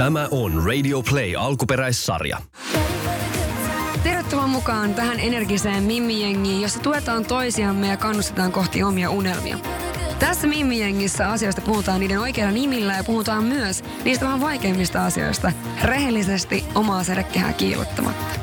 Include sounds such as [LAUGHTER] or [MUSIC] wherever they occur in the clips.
Tämä on Radio Play alkuperäissarja. Tervetuloa mukaan tähän energiseen Mimmi-jengiin, jossa tuetaan toisiamme ja kannustetaan kohti omia unelmia. Tässä Mimmi-jengissä asioista puhutaan niiden oikeilla nimillä ja puhutaan myös niistä vähän vaikeimmista asioista rehellisesti omaa sädekehää kiilottamatta.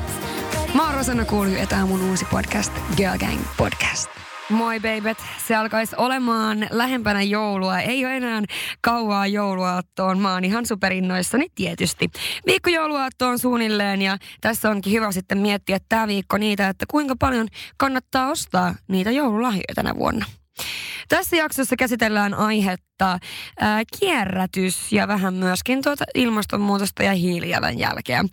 Mä oon Rosanna Kuulju ja tää on mun uusi podcast, Girl Gang Podcast. Moi babet, se alkaisi olemaan lähempänä joulua. Ei ole enää kauaa jouluaattoon. Mä oon ihan superinnoissani tietysti. Viikko jouluaattoon suunnilleen ja tässä onkin hyvä sitten miettiä tämä viikko niitä, että kuinka paljon kannattaa ostaa niitä joululahjoja tänä vuonna. Tässä jaksossa käsitellään aihetta ää, kierrätys ja vähän myöskin tuota ilmastonmuutosta ja hiilijalanjälkeä.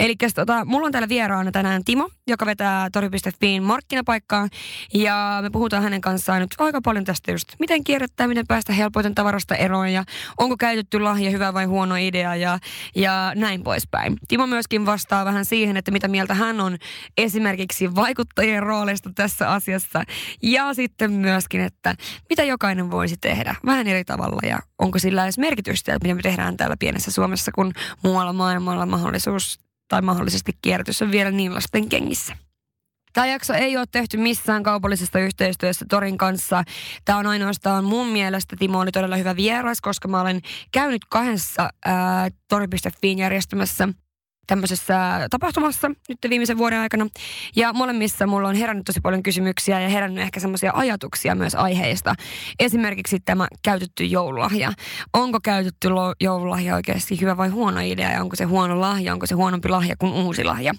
Eli tota, mulla on täällä vieraana tänään Timo, joka vetää tori.fiin markkinapaikkaa ja me puhutaan hänen kanssaan nyt aika paljon tästä just, miten kierrättää, miten päästä helpoiten tavarasta eroon ja onko käytetty lahja hyvä vai huono idea ja, ja näin poispäin. Timo myöskin vastaa vähän siihen, että mitä mieltä hän on esimerkiksi vaikuttajien roolista tässä asiassa ja sitten myöskin, että mitä jokainen voisi tehdä vähän eri tavalla ja onko sillä edes merkitystä, että mitä me tehdään täällä pienessä Suomessa, kun muualla maailmalla mahdollisuus tai mahdollisesti kierrätys on vielä niin lasten kengissä. Tämä jakso ei ole tehty missään kaupallisesta yhteistyössä Torin kanssa. Tämä on ainoastaan mun mielestä, Timo oli todella hyvä vieras, koska mä olen käynyt kahdessa ää, tori.fiin järjestämässä tämmöisessä tapahtumassa nyt viimeisen vuoden aikana. Ja molemmissa mulla on herännyt tosi paljon kysymyksiä ja herännyt ehkä semmoisia ajatuksia myös aiheista. Esimerkiksi tämä käytetty joululahja. Onko käytetty joululahja oikeasti hyvä vai huono idea ja onko se huono lahja, onko se huonompi lahja kuin uusi lahja?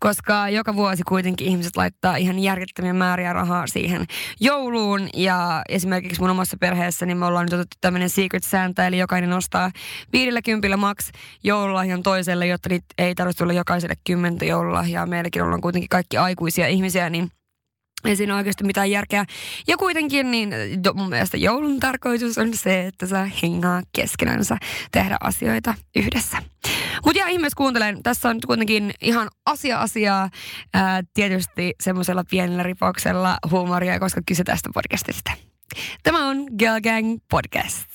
Koska joka vuosi kuitenkin ihmiset laittaa ihan järjettömiä määriä rahaa siihen jouluun ja esimerkiksi mun omassa perheessä niin me ollaan nyt otettu tämmöinen secret sääntö, eli jokainen ostaa 50 max joululahjan toiselle, jotta niitä ei tarvitse olla jokaiselle kymmentä joululahjaa. Meilläkin ollaan kuitenkin kaikki aikuisia ihmisiä, niin ei siinä oikeasti mitään järkeä. Ja kuitenkin niin mun mielestä joulun tarkoitus on se, että saa hengaa keskenänsä tehdä asioita yhdessä. Mutta ja ihmeessä kuuntelen, tässä on kuitenkin ihan asia-asiaa, ää, tietysti semmoisella pienellä ripauksella huumoria, koska kyse tästä podcastista. Tämä on Girl Gang Podcast.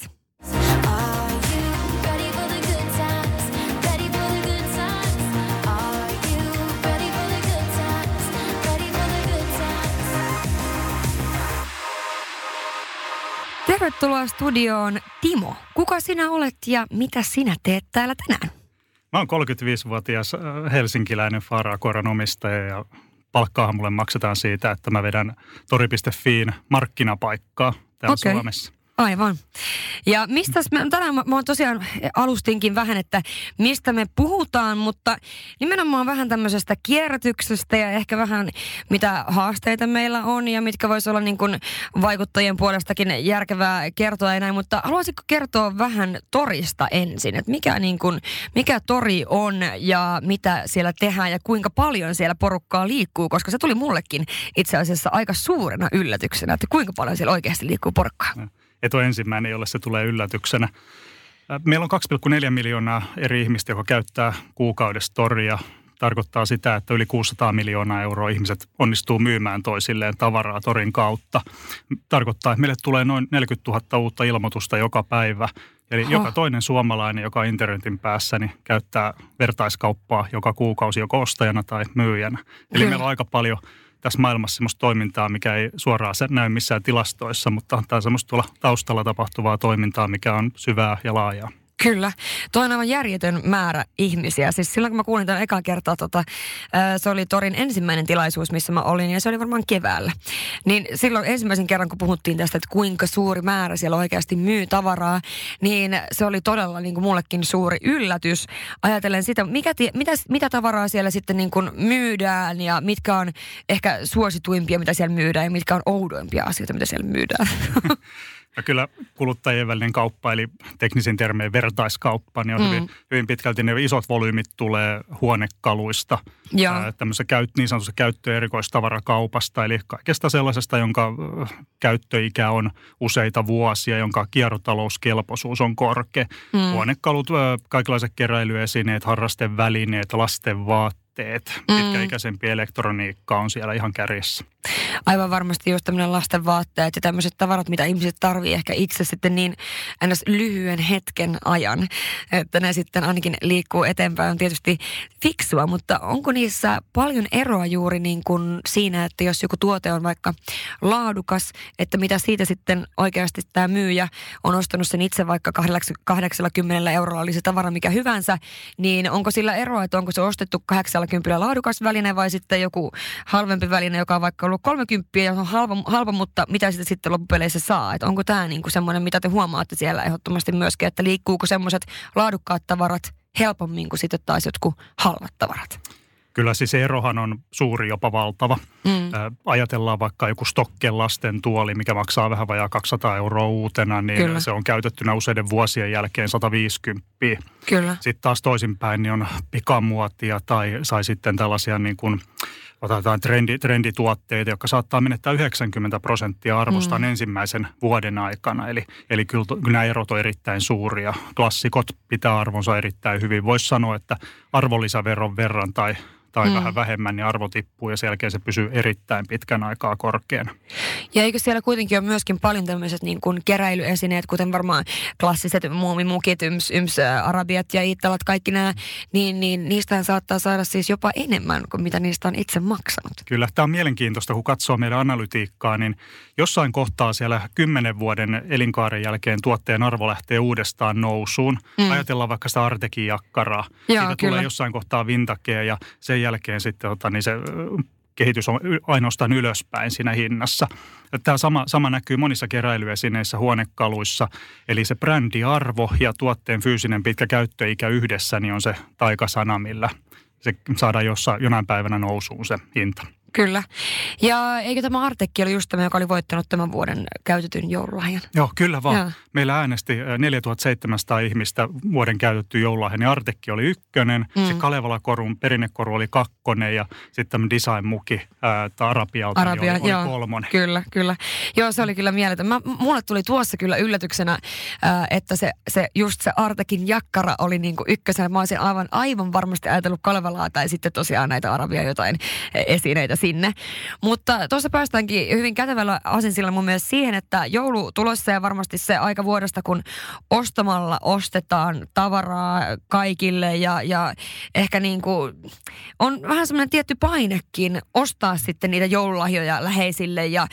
Tervetuloa studioon Timo. Kuka sinä olet ja mitä sinä teet täällä tänään? Mä oon 35-vuotias äh, helsinkiläinen Farakoran omistaja ja palkkaahan mulle maksetaan siitä, että mä vedän tori.fiin markkinapaikkaa täällä okay. Suomessa. Aivan. Ja mistä me, tänään mä, mä tosiaan alustinkin vähän, että mistä me puhutaan, mutta nimenomaan vähän tämmöisestä kierrätyksestä ja ehkä vähän mitä haasteita meillä on ja mitkä voisi olla niin kuin vaikuttajien puolestakin järkevää kertoa ja näin, mutta haluaisitko kertoa vähän torista ensin, että mikä, niin kuin, mikä tori on ja mitä siellä tehdään ja kuinka paljon siellä porukkaa liikkuu, koska se tuli mullekin itse asiassa aika suurena yllätyksenä, että kuinka paljon siellä oikeasti liikkuu porukkaa. Mm et ole ensimmäinen, jolle se tulee yllätyksenä. Meillä on 2,4 miljoonaa eri ihmistä, joka käyttää kuukaudessa toria. Tarkoittaa sitä, että yli 600 miljoonaa euroa ihmiset onnistuu myymään toisilleen tavaraa torin kautta. Tarkoittaa, että meille tulee noin 40 000 uutta ilmoitusta joka päivä. Eli oh. joka toinen suomalainen, joka on internetin päässä, niin käyttää vertaiskauppaa joka kuukausi joko ostajana tai myyjänä. Eli hmm. meillä on aika paljon – tässä maailmassa sellaista toimintaa, mikä ei suoraan näy missään tilastoissa, mutta tämä on semmoista tuolla taustalla tapahtuvaa toimintaa, mikä on syvää ja laajaa. Kyllä. Tuo on aivan järjetön määrä ihmisiä. Siis silloin kun mä kuulin tämän ekaa kertaa, tota, se oli Torin ensimmäinen tilaisuus, missä mä olin, ja se oli varmaan keväällä. Niin silloin ensimmäisen kerran, kun puhuttiin tästä, että kuinka suuri määrä siellä oikeasti myy tavaraa, niin se oli todella niin kuin mullekin suuri yllätys. Ajatellen sitä, mikä, mitä, mitä tavaraa siellä sitten niin kuin myydään, ja mitkä on ehkä suosituimpia, mitä siellä myydään, ja mitkä on oudoimpia asioita, mitä siellä myydään. [LAUGHS] Ja kyllä kuluttajien välinen kauppa, eli teknisin termein vertaiskauppa, niin on mm. hyvin, hyvin pitkälti ne isot volyymit tulee huonekaluista, tämmöisessä käyt, niin sanotussa käyttö- ja erikoistavarakaupasta, eli kaikesta sellaisesta, jonka käyttöikä on useita vuosia, jonka kiertotalouskelpoisuus on korkea. Mm. Huonekalut, kaikenlaiset keräilyesineet, harrastevälineet, lasten vaatteet, mm. pitkäikäisempi elektroniikka on siellä ihan kärjessä. Aivan varmasti just tämmöinen lasten vaatteet ja tämmöiset tavarat, mitä ihmiset tarvii ehkä itse sitten niin ns. lyhyen hetken ajan, että ne sitten ainakin liikkuu eteenpäin, on tietysti fiksua, mutta onko niissä paljon eroa juuri niin kuin siinä, että jos joku tuote on vaikka laadukas, että mitä siitä sitten oikeasti tämä myyjä on ostanut sen itse vaikka 80 eurolla oli se tavara mikä hyvänsä, niin onko sillä eroa, että onko se ostettu 80 laadukas väline vai sitten joku halvempi väline, joka on vaikka ollut 30 ja on halva, halva mutta mitä sitä sitten loppupeleissä saa? Että onko tämä niin kuin semmoinen, mitä te huomaatte siellä ehdottomasti myöskin, että liikkuuko semmoiset laadukkaat tavarat helpommin kuin sitten taas jotkut halvat tavarat? Kyllä siis erohan on suuri, jopa valtava. Mm. ajatellaan vaikka joku Stokken lasten tuoli, mikä maksaa vähän vajaa 200 euroa uutena, niin Kyllä. se on käytettynä useiden vuosien jälkeen 150. Kyllä. Sitten taas toisinpäin niin on pikamuotia tai sai sitten tällaisia niin kuin otetaan trendi, trendituotteita, jotka saattaa menettää 90 prosenttia arvostaan mm. ensimmäisen vuoden aikana. Eli, eli kyllä, kyllä nämä erot on erittäin suuria. Klassikot pitää arvonsa erittäin hyvin. Voisi sanoa, että arvonlisäveron verran tai tai mm. vähän vähemmän, niin arvo tippuu ja sen jälkeen se pysyy erittäin pitkän aikaa korkeana. Ja eikö siellä kuitenkin ole myöskin paljon tämmöiset niin kuin keräilyesineet, kuten varmaan klassiset muumimukit, yms, yms, arabiat ja ittalat, kaikki nämä, niin, niin niistähän saattaa saada siis jopa enemmän kuin mitä niistä on itse maksanut. Kyllä, tämä on mielenkiintoista, kun katsoo meidän analytiikkaa, niin jossain kohtaa siellä kymmenen vuoden elinkaaren jälkeen tuotteen arvo lähtee uudestaan nousuun. Mm. Ajatellaan vaikka sitä Artekin jakkaraa. Joo, Siitä kyllä. tulee jossain kohtaa vintakea ja sen jälkeen sitten tota, niin se kehitys on ainoastaan ylöspäin siinä hinnassa. Tämä sama, sama näkyy monissa keräilyesineissä, huonekaluissa. Eli se brändiarvo ja tuotteen fyysinen pitkä käyttöikä yhdessä niin on se taikasana, millä se saadaan jossain, jonain päivänä nousuun se hinta. Kyllä. Ja eikö tämä Artekki oli just tämä, joka oli voittanut tämän vuoden käytetyn joululahjan? Joo, kyllä vaan. Joo. Meillä äänesti 4700 ihmistä vuoden käytetty joululahja, niin Artekki oli ykkönen, mm. se Kalevala-korun perinnekoru oli kakkonen ja sitten tämä design-muki tai Arabialta niin Arabia, oli, oli kolmonen. Kyllä, kyllä. Joo, se oli kyllä mieletön. Mä, mulle tuli tuossa kyllä yllätyksenä, että se, se just se Artekin jakkara oli niin kuin ykkösenä. Mä olisin aivan, aivan varmasti ajatellut Kalevalaa tai sitten tosiaan näitä Arabia jotain esineitä sinne. Mutta tuossa päästäänkin hyvin kätevällä asensilla mun mielestä siihen, että joulu tulossa ja varmasti se aika vuodesta, kun ostamalla ostetaan tavaraa kaikille ja, ja ehkä niin kuin on vähän semmoinen tietty painekin ostaa sitten niitä joululahjoja läheisille ja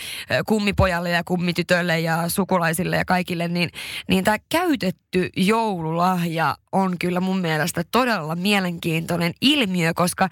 kummipojalle ja kummitytölle ja sukulaisille ja kaikille, niin, niin tämä käytetty joululahja on kyllä mun mielestä todella mielenkiintoinen ilmiö, koska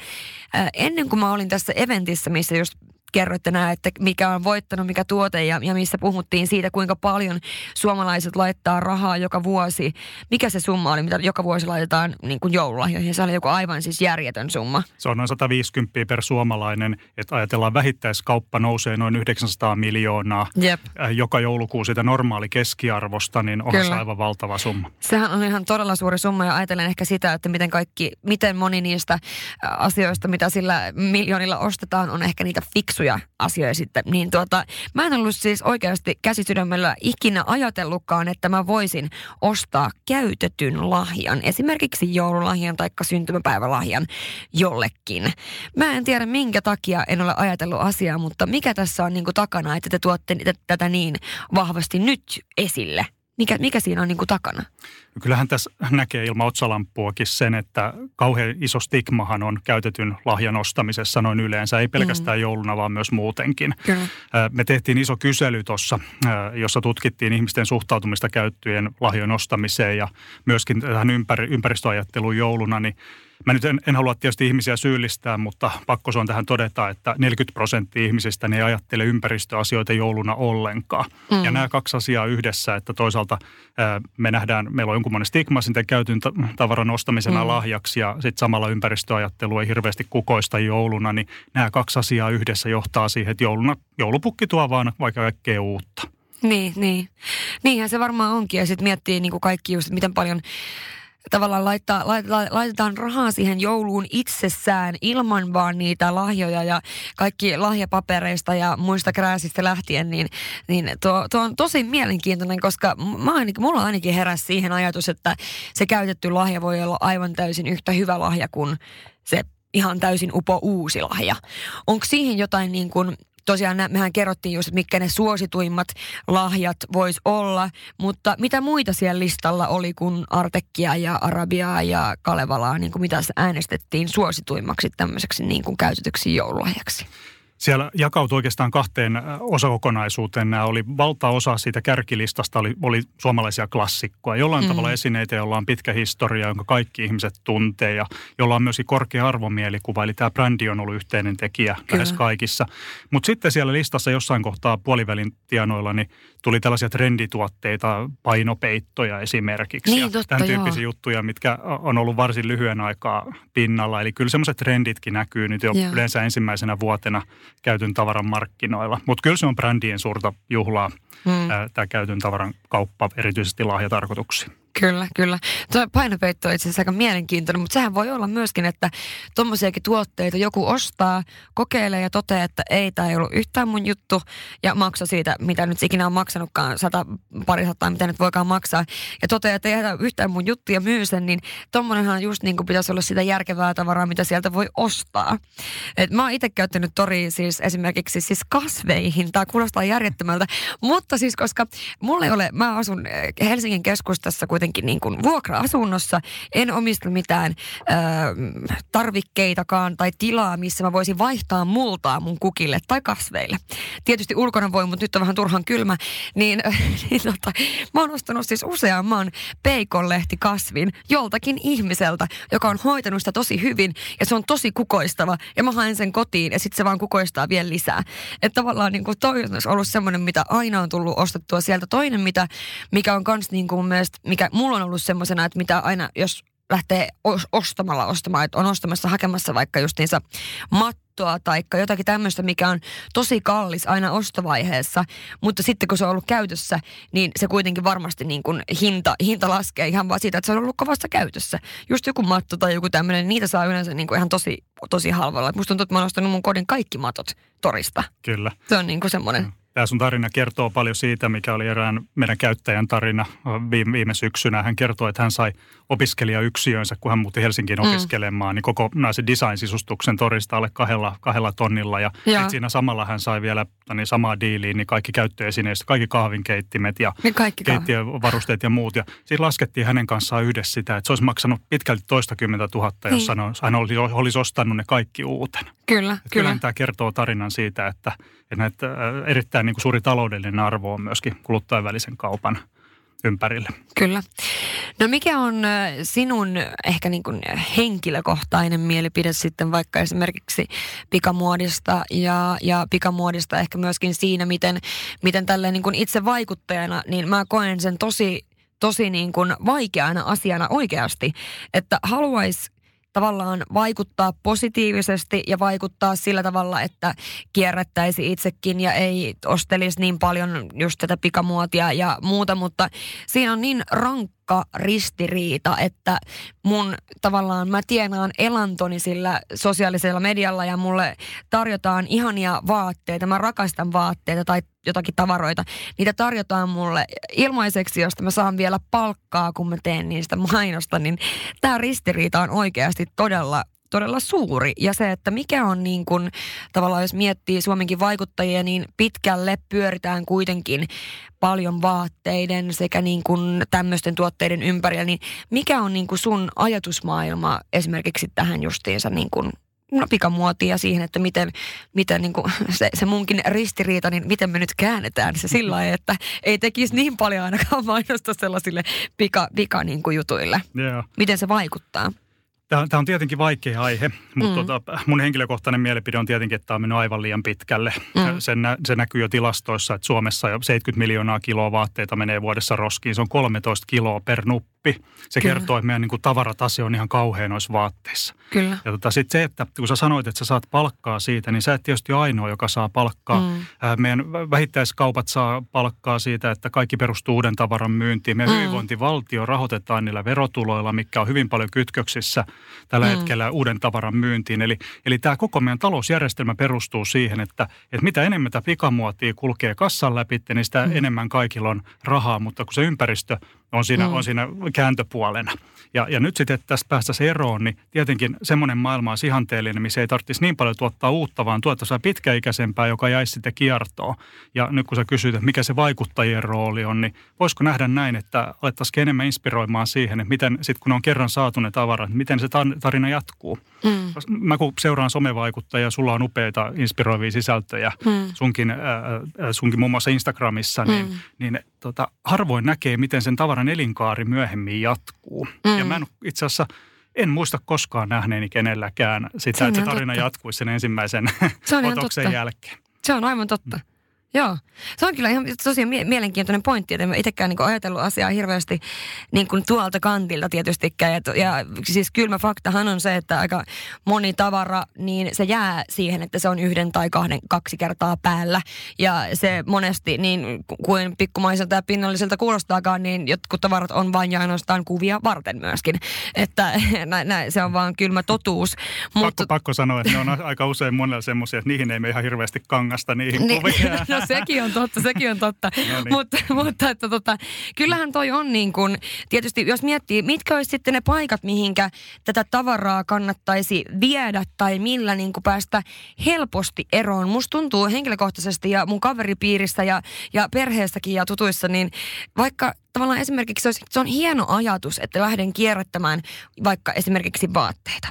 ennen kuin mä olin tässä eventissä, missä just kerroitte nämä, että mikä on voittanut, mikä tuote ja, ja missä puhuttiin siitä, kuinka paljon suomalaiset laittaa rahaa joka vuosi. Mikä se summa oli, mitä joka vuosi laitetaan niin kuin joululahjoihin? Se oli joku aivan siis järjetön summa. Se on noin 150 per suomalainen, että ajatellaan vähittäiskauppa nousee noin 900 miljoonaa Jep. Äh, joka joulukuu sitä normaali keskiarvosta, niin on se aivan valtava summa. Sehän on ihan todella suuri summa ja ajatellen ehkä sitä, että miten kaikki, miten moni niistä äh, asioista, mitä sillä miljoonilla ostetaan, on ehkä niitä fiksuja fiksuja asioita sitten. Niin tuota, mä en ollut siis oikeasti käsisydämellä ikinä ajatellutkaan, että mä voisin ostaa käytetyn lahjan. Esimerkiksi joululahjan tai syntymäpäivälahjan jollekin. Mä en tiedä minkä takia en ole ajatellut asiaa, mutta mikä tässä on niin kuin takana, että te tuotte tätä niin vahvasti nyt esille? Mikä, mikä siinä on niin kuin takana? Kyllähän tässä näkee ilman otsalampuakin sen, että kauhean iso stigmahan on käytetyn lahjan ostamisessa noin yleensä, ei pelkästään mm. jouluna, vaan myös muutenkin. Kyllä. Me tehtiin iso kysely tuossa, jossa tutkittiin ihmisten suhtautumista käyttyjen lahjojen ostamiseen ja myöskin tähän ympäri, ympäristöajatteluun jouluna, niin Mä nyt en, en halua tietysti ihmisiä syyllistää, mutta pakko se on tähän todeta, että 40 prosenttia ihmisistä ne ei ajattele ympäristöasioita jouluna ollenkaan. Mm. Ja nämä kaksi asiaa yhdessä, että toisaalta me nähdään, meillä on jonkunlainen stigma sitten käytyn tavaran ostamisena mm. lahjaksi ja sitten samalla ympäristöajattelu ei hirveästi kukoista jouluna, niin nämä kaksi asiaa yhdessä johtaa siihen, että jouluna, joulupukki tuo vaan vaikka kaikkea uutta. Niin, niin. Niinhän se varmaan onkin ja sitten miettii niin kuin kaikki just, miten paljon tavallaan laittaa, laitetaan, laitetaan rahaa siihen jouluun itsessään ilman vaan niitä lahjoja ja kaikki lahjapapereista ja muista krääsistä lähtien, niin, niin tuo, tuo on tosi mielenkiintoinen, koska mä ainakin, mulla ainakin heräsi siihen ajatus, että se käytetty lahja voi olla aivan täysin yhtä hyvä lahja kuin se ihan täysin upo uusi lahja. Onko siihen jotain niin kuin tosiaan mehän kerrottiin just, että mitkä ne suosituimmat lahjat vois olla, mutta mitä muita siellä listalla oli kuin Artekkia ja Arabiaa ja Kalevalaa, niin kuin mitä äänestettiin suosituimmaksi tämmöiseksi niin kuin käytetyksi joululahjaksi? Siellä jakautui oikeastaan kahteen osakokonaisuuteen. Nämä oli valtaosa siitä kärkilistasta oli, oli suomalaisia klassikkoja. Jollain mm. tavalla esineitä, joilla on pitkä historia, jonka kaikki ihmiset tuntee ja jolla on myöskin korkea arvomielikuva. Eli tämä brändi on ollut yhteinen tekijä Kyllä. lähes kaikissa. Mutta sitten siellä listassa jossain kohtaa puolivälin tienoilla niin tuli tällaisia trendituotteita, painopeittoja esimerkiksi. Niin, totta, tämän tyyppisiä joo. juttuja, mitkä on ollut varsin lyhyen aikaa pinnalla. Eli kyllä semmoiset trenditkin näkyy nyt jo joo. yleensä ensimmäisenä vuotena käytyn tavaran markkinoilla. Mutta kyllä se on brändien suurta juhlaa, hmm. tämä käytyn tavaran kauppa, erityisesti lahjatarkoituksiin. Kyllä, kyllä. Tuo painopeitto on itse asiassa aika mielenkiintoinen, mutta sehän voi olla myöskin, että tuommoisiakin tuotteita joku ostaa, kokeilee ja toteaa, että ei, tämä ei ollut yhtään mun juttu ja maksaa siitä, mitä nyt ikinä on maksanutkaan, sata, pari sataa, mitä nyt voikaan maksaa. Ja toteaa, että ei tämä yhtään mun juttu ja myy sen, niin tuommoinenhan just niin kuin pitäisi olla sitä järkevää tavaraa, mitä sieltä voi ostaa. Et mä oon itse käyttänyt tori siis esimerkiksi siis kasveihin. Tämä kuulostaa järjettömältä, mutta siis koska mulla ei ole, mä asun Helsingin keskustassa, kuitenkin niin kuin vuokra-asunnossa. En omista mitään ö, tarvikkeitakaan tai tilaa, missä mä voisin vaihtaa multaa mun kukille tai kasveille. Tietysti ulkona voi, mutta nyt on vähän turhan kylmä. Niin, [LAUGHS] niin tota, mä oon ostanut siis useamman peikonlehtikasvin joltakin ihmiseltä, joka on hoitanut sitä tosi hyvin ja se on tosi kukoistava. Ja mä haen sen kotiin ja sitten se vaan kukoistaa vielä lisää. Että tavallaan niin kuin toi on ollut semmoinen, mitä aina on tullut ostettua sieltä. Toinen, mitä, mikä on kans niin kuin mielestä, mikä mulla on ollut semmoisena, että mitä aina, jos lähtee ostamalla ostamaan, että on ostamassa hakemassa vaikka just niissä mattoa tai jotakin tämmöistä, mikä on tosi kallis aina ostovaiheessa, mutta sitten kun se on ollut käytössä, niin se kuitenkin varmasti niin kuin hinta, hinta laskee ihan vaan siitä, että se on ollut kovassa käytössä. Just joku matto tai joku tämmöinen, niitä saa yleensä niin kuin ihan tosi, tosi halvalla. Musta tuntuu, että mä oon ostanut mun kodin kaikki matot torista. Kyllä. Se on niin kuin semmoinen... Mm Tämä sun tarina kertoo paljon siitä, mikä oli erään meidän käyttäjän tarina viime, viime syksynä. Hän kertoi, että hän sai opiskelijayksiönsä, kun hän muutti Helsinkiin mm. opiskelemaan, niin koko naisen design-sisustuksen torista alle kahdella, kahdella tonnilla. Ja, ja. siinä samalla hän sai vielä niin samaa diiliin, niin kaikki käyttöesineistä, kaikki kahvinkeittimet ja niin keittiövarusteet ja muut. Ja siinä laskettiin hänen kanssaan yhdessä sitä, että se olisi maksanut pitkälti toista kymmentä tuhatta, jos niin. hän olisi, ostanut ne kaikki uuten. Kyllä, että kyllä. Tämä kertoo tarinan siitä, että, että erittäin niin kuin suuri taloudellinen arvo on myöskin kuluttajan välisen kaupan ympärille. Kyllä. No mikä on sinun ehkä niin kuin henkilökohtainen mielipide sitten vaikka esimerkiksi pikamuodista ja, ja pikamuodista ehkä myöskin siinä, miten, miten tälleen niin kuin itse vaikuttajana, niin mä koen sen tosi tosi niin kuin vaikeana asiana oikeasti, että haluaisi tavallaan vaikuttaa positiivisesti ja vaikuttaa sillä tavalla, että kierrättäisi itsekin ja ei ostelisi niin paljon just tätä pikamuotia ja muuta, mutta siinä on niin rankka rankka ristiriita, että mun tavallaan mä tienaan elantoni sillä sosiaalisella medialla ja mulle tarjotaan ihania vaatteita. Mä rakastan vaatteita tai jotakin tavaroita. Niitä tarjotaan mulle ilmaiseksi, josta mä saan vielä palkkaa, kun mä teen niistä mainosta. Niin tämä ristiriita on oikeasti todella todella suuri. Ja se, että mikä on niin kuin, tavallaan jos miettii Suomenkin vaikuttajia, niin pitkälle pyöritään kuitenkin paljon vaatteiden sekä niin kuin tämmöisten tuotteiden ympärillä, niin mikä on niin kuin sun ajatusmaailma esimerkiksi tähän justiinsa niin kuin no, pikamuotia siihen, että miten, miten niin kuin [LAUGHS] se, se munkin ristiriita, niin miten me nyt käännetään se sillä lailla, että ei tekisi niin paljon ainakaan mainosta sellaisille pika, pika niin kuin jutuille. Yeah. Miten se vaikuttaa? Tämä, tämä on tietenkin vaikea aihe, mutta mm. tota, mun henkilökohtainen mielipide on tietenkin, että tämä on mennyt aivan liian pitkälle. Mm. Sen, se näkyy jo tilastoissa, että Suomessa jo 70 miljoonaa kiloa vaatteita menee vuodessa roskiin. Se on 13 kiloa per nuppi oppi. Se Kyllä. kertoo, että meidän niin kuin tavaratase on ihan kauhean noissa vaatteissa. Kyllä. Ja tota, sitten se, että kun sä sanoit, että sä saat palkkaa siitä, niin sä et tietysti ole ainoa, joka saa palkkaa. Mm. meidän vähittäiskaupat saa palkkaa siitä, että kaikki perustuu uuden tavaran myyntiin. Meidän mm. hyvinvointivaltio rahoitetaan niillä verotuloilla, mikä on hyvin paljon kytköksissä tällä mm. hetkellä uuden tavaran myyntiin. Eli, eli tämä koko meidän talousjärjestelmä perustuu siihen, että, että mitä enemmän tämä pikamuotia kulkee kassan läpi, niin sitä mm. enemmän kaikilla on rahaa, mutta kun se ympäristö on siinä, mm. on siinä kääntöpuolena. Ja, ja nyt sitten, että tästä päästäisiin eroon, niin tietenkin semmoinen maailma on ihanteellinen, missä ei tarvitsisi niin paljon tuottaa uutta, vaan tuottaisiin pitkäikäisempää, joka jäisi sitten kiertoon. Ja nyt kun sä kysyt, että mikä se vaikuttajien rooli on, niin voisiko nähdä näin, että alettaisiin enemmän inspiroimaan siihen, että miten sitten kun on kerran saatu ne tavarat, miten se tarina jatkuu. Mm. Mä kun seuraan somevaikuttajia, sulla on upeita inspiroivia sisältöjä mm. sunkin, äh, sunkin muun muassa Instagramissa, niin, mm. niin tota, harvoin näkee, miten sen tavaran elinkaari myöhemmin jatkuu. Mm. Ja mä en itse asiassa en muista koskaan nähneeni kenelläkään sitä, se että se tarina totta. jatkuisi sen ensimmäisen se otoksen jälkeen. Se on aivan totta. Mm. Joo, se on kyllä ihan mie- mielenkiintoinen pointti, että en itsekään niin ajatellut asiaa hirveästi niin kuin tuolta kantilta tietystikään. Ja, ja siis kylmä faktahan on se, että aika moni tavara, niin se jää siihen, että se on yhden tai kahden, kaksi kertaa päällä. Ja se monesti, niin kuin pikkumaiselta ja pinnalliselta kuulostaakaan, niin jotkut tavarat on vain ja ainoastaan kuvia varten myöskin. Että [LAUGHS] nä, nä, se on vaan kylmä totuus. Mut, pakko, pakko sanoa, että ne on aika usein monella semmoisia, että niihin ei me ihan hirveästi kangasta niihin niin, kuviin. [LAUGHS] No sekin on totta, sekin on totta. [LAUGHS] no niin. mutta, mutta että tota, kyllähän toi on niin kuin, tietysti jos miettii, mitkä olisi sitten ne paikat, mihinkä tätä tavaraa kannattaisi viedä tai millä niin kuin päästä helposti eroon. Musta tuntuu henkilökohtaisesti ja mun kaveripiirissä ja, ja perheessäkin ja tutuissa, niin vaikka tavallaan esimerkiksi se, olisi, se on hieno ajatus, että lähden kierrättämään vaikka esimerkiksi vaatteita.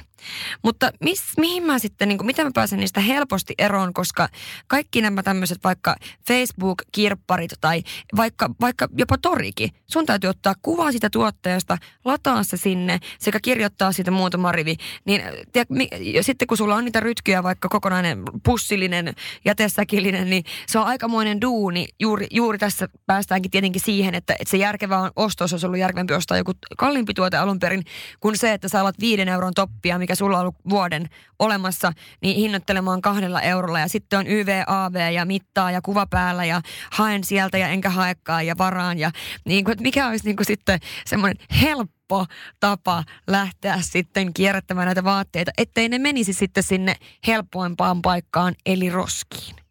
Mutta mis, mihin mä sitten, niin kuin, miten mä pääsen niistä helposti eroon, koska kaikki nämä tämmöiset vaikka Facebook-kirpparit tai vaikka, vaikka jopa torikin, sun täytyy ottaa kuva siitä tuotteesta, lataa se sinne sekä kirjoittaa siitä muutama rivi. Niin tiedä, mi, ja sitten kun sulla on niitä rytkyjä, vaikka kokonainen pussillinen, jätesäkillinen, niin se on aikamoinen duuni. Juuri, juuri tässä päästäänkin tietenkin siihen, että, että se järkevä on ostos, olisi ollut järkevempi ostaa joku kalliimpi tuote alun perin, kuin se, että sä alat viiden euron toppia, mikä sulla on ollut vuoden olemassa, niin hinnoittelemaan kahdella eurolla. Ja sitten on YVAV ja mittaa ja kuva päällä ja haen sieltä ja enkä haekaan ja varaan. Ja niin kuin, mikä olisi niin kuin sitten semmoinen helppo tapa lähteä sitten kierrättämään näitä vaatteita, ettei ne menisi sitten sinne helpoimpaan paikkaan, eli roskiin.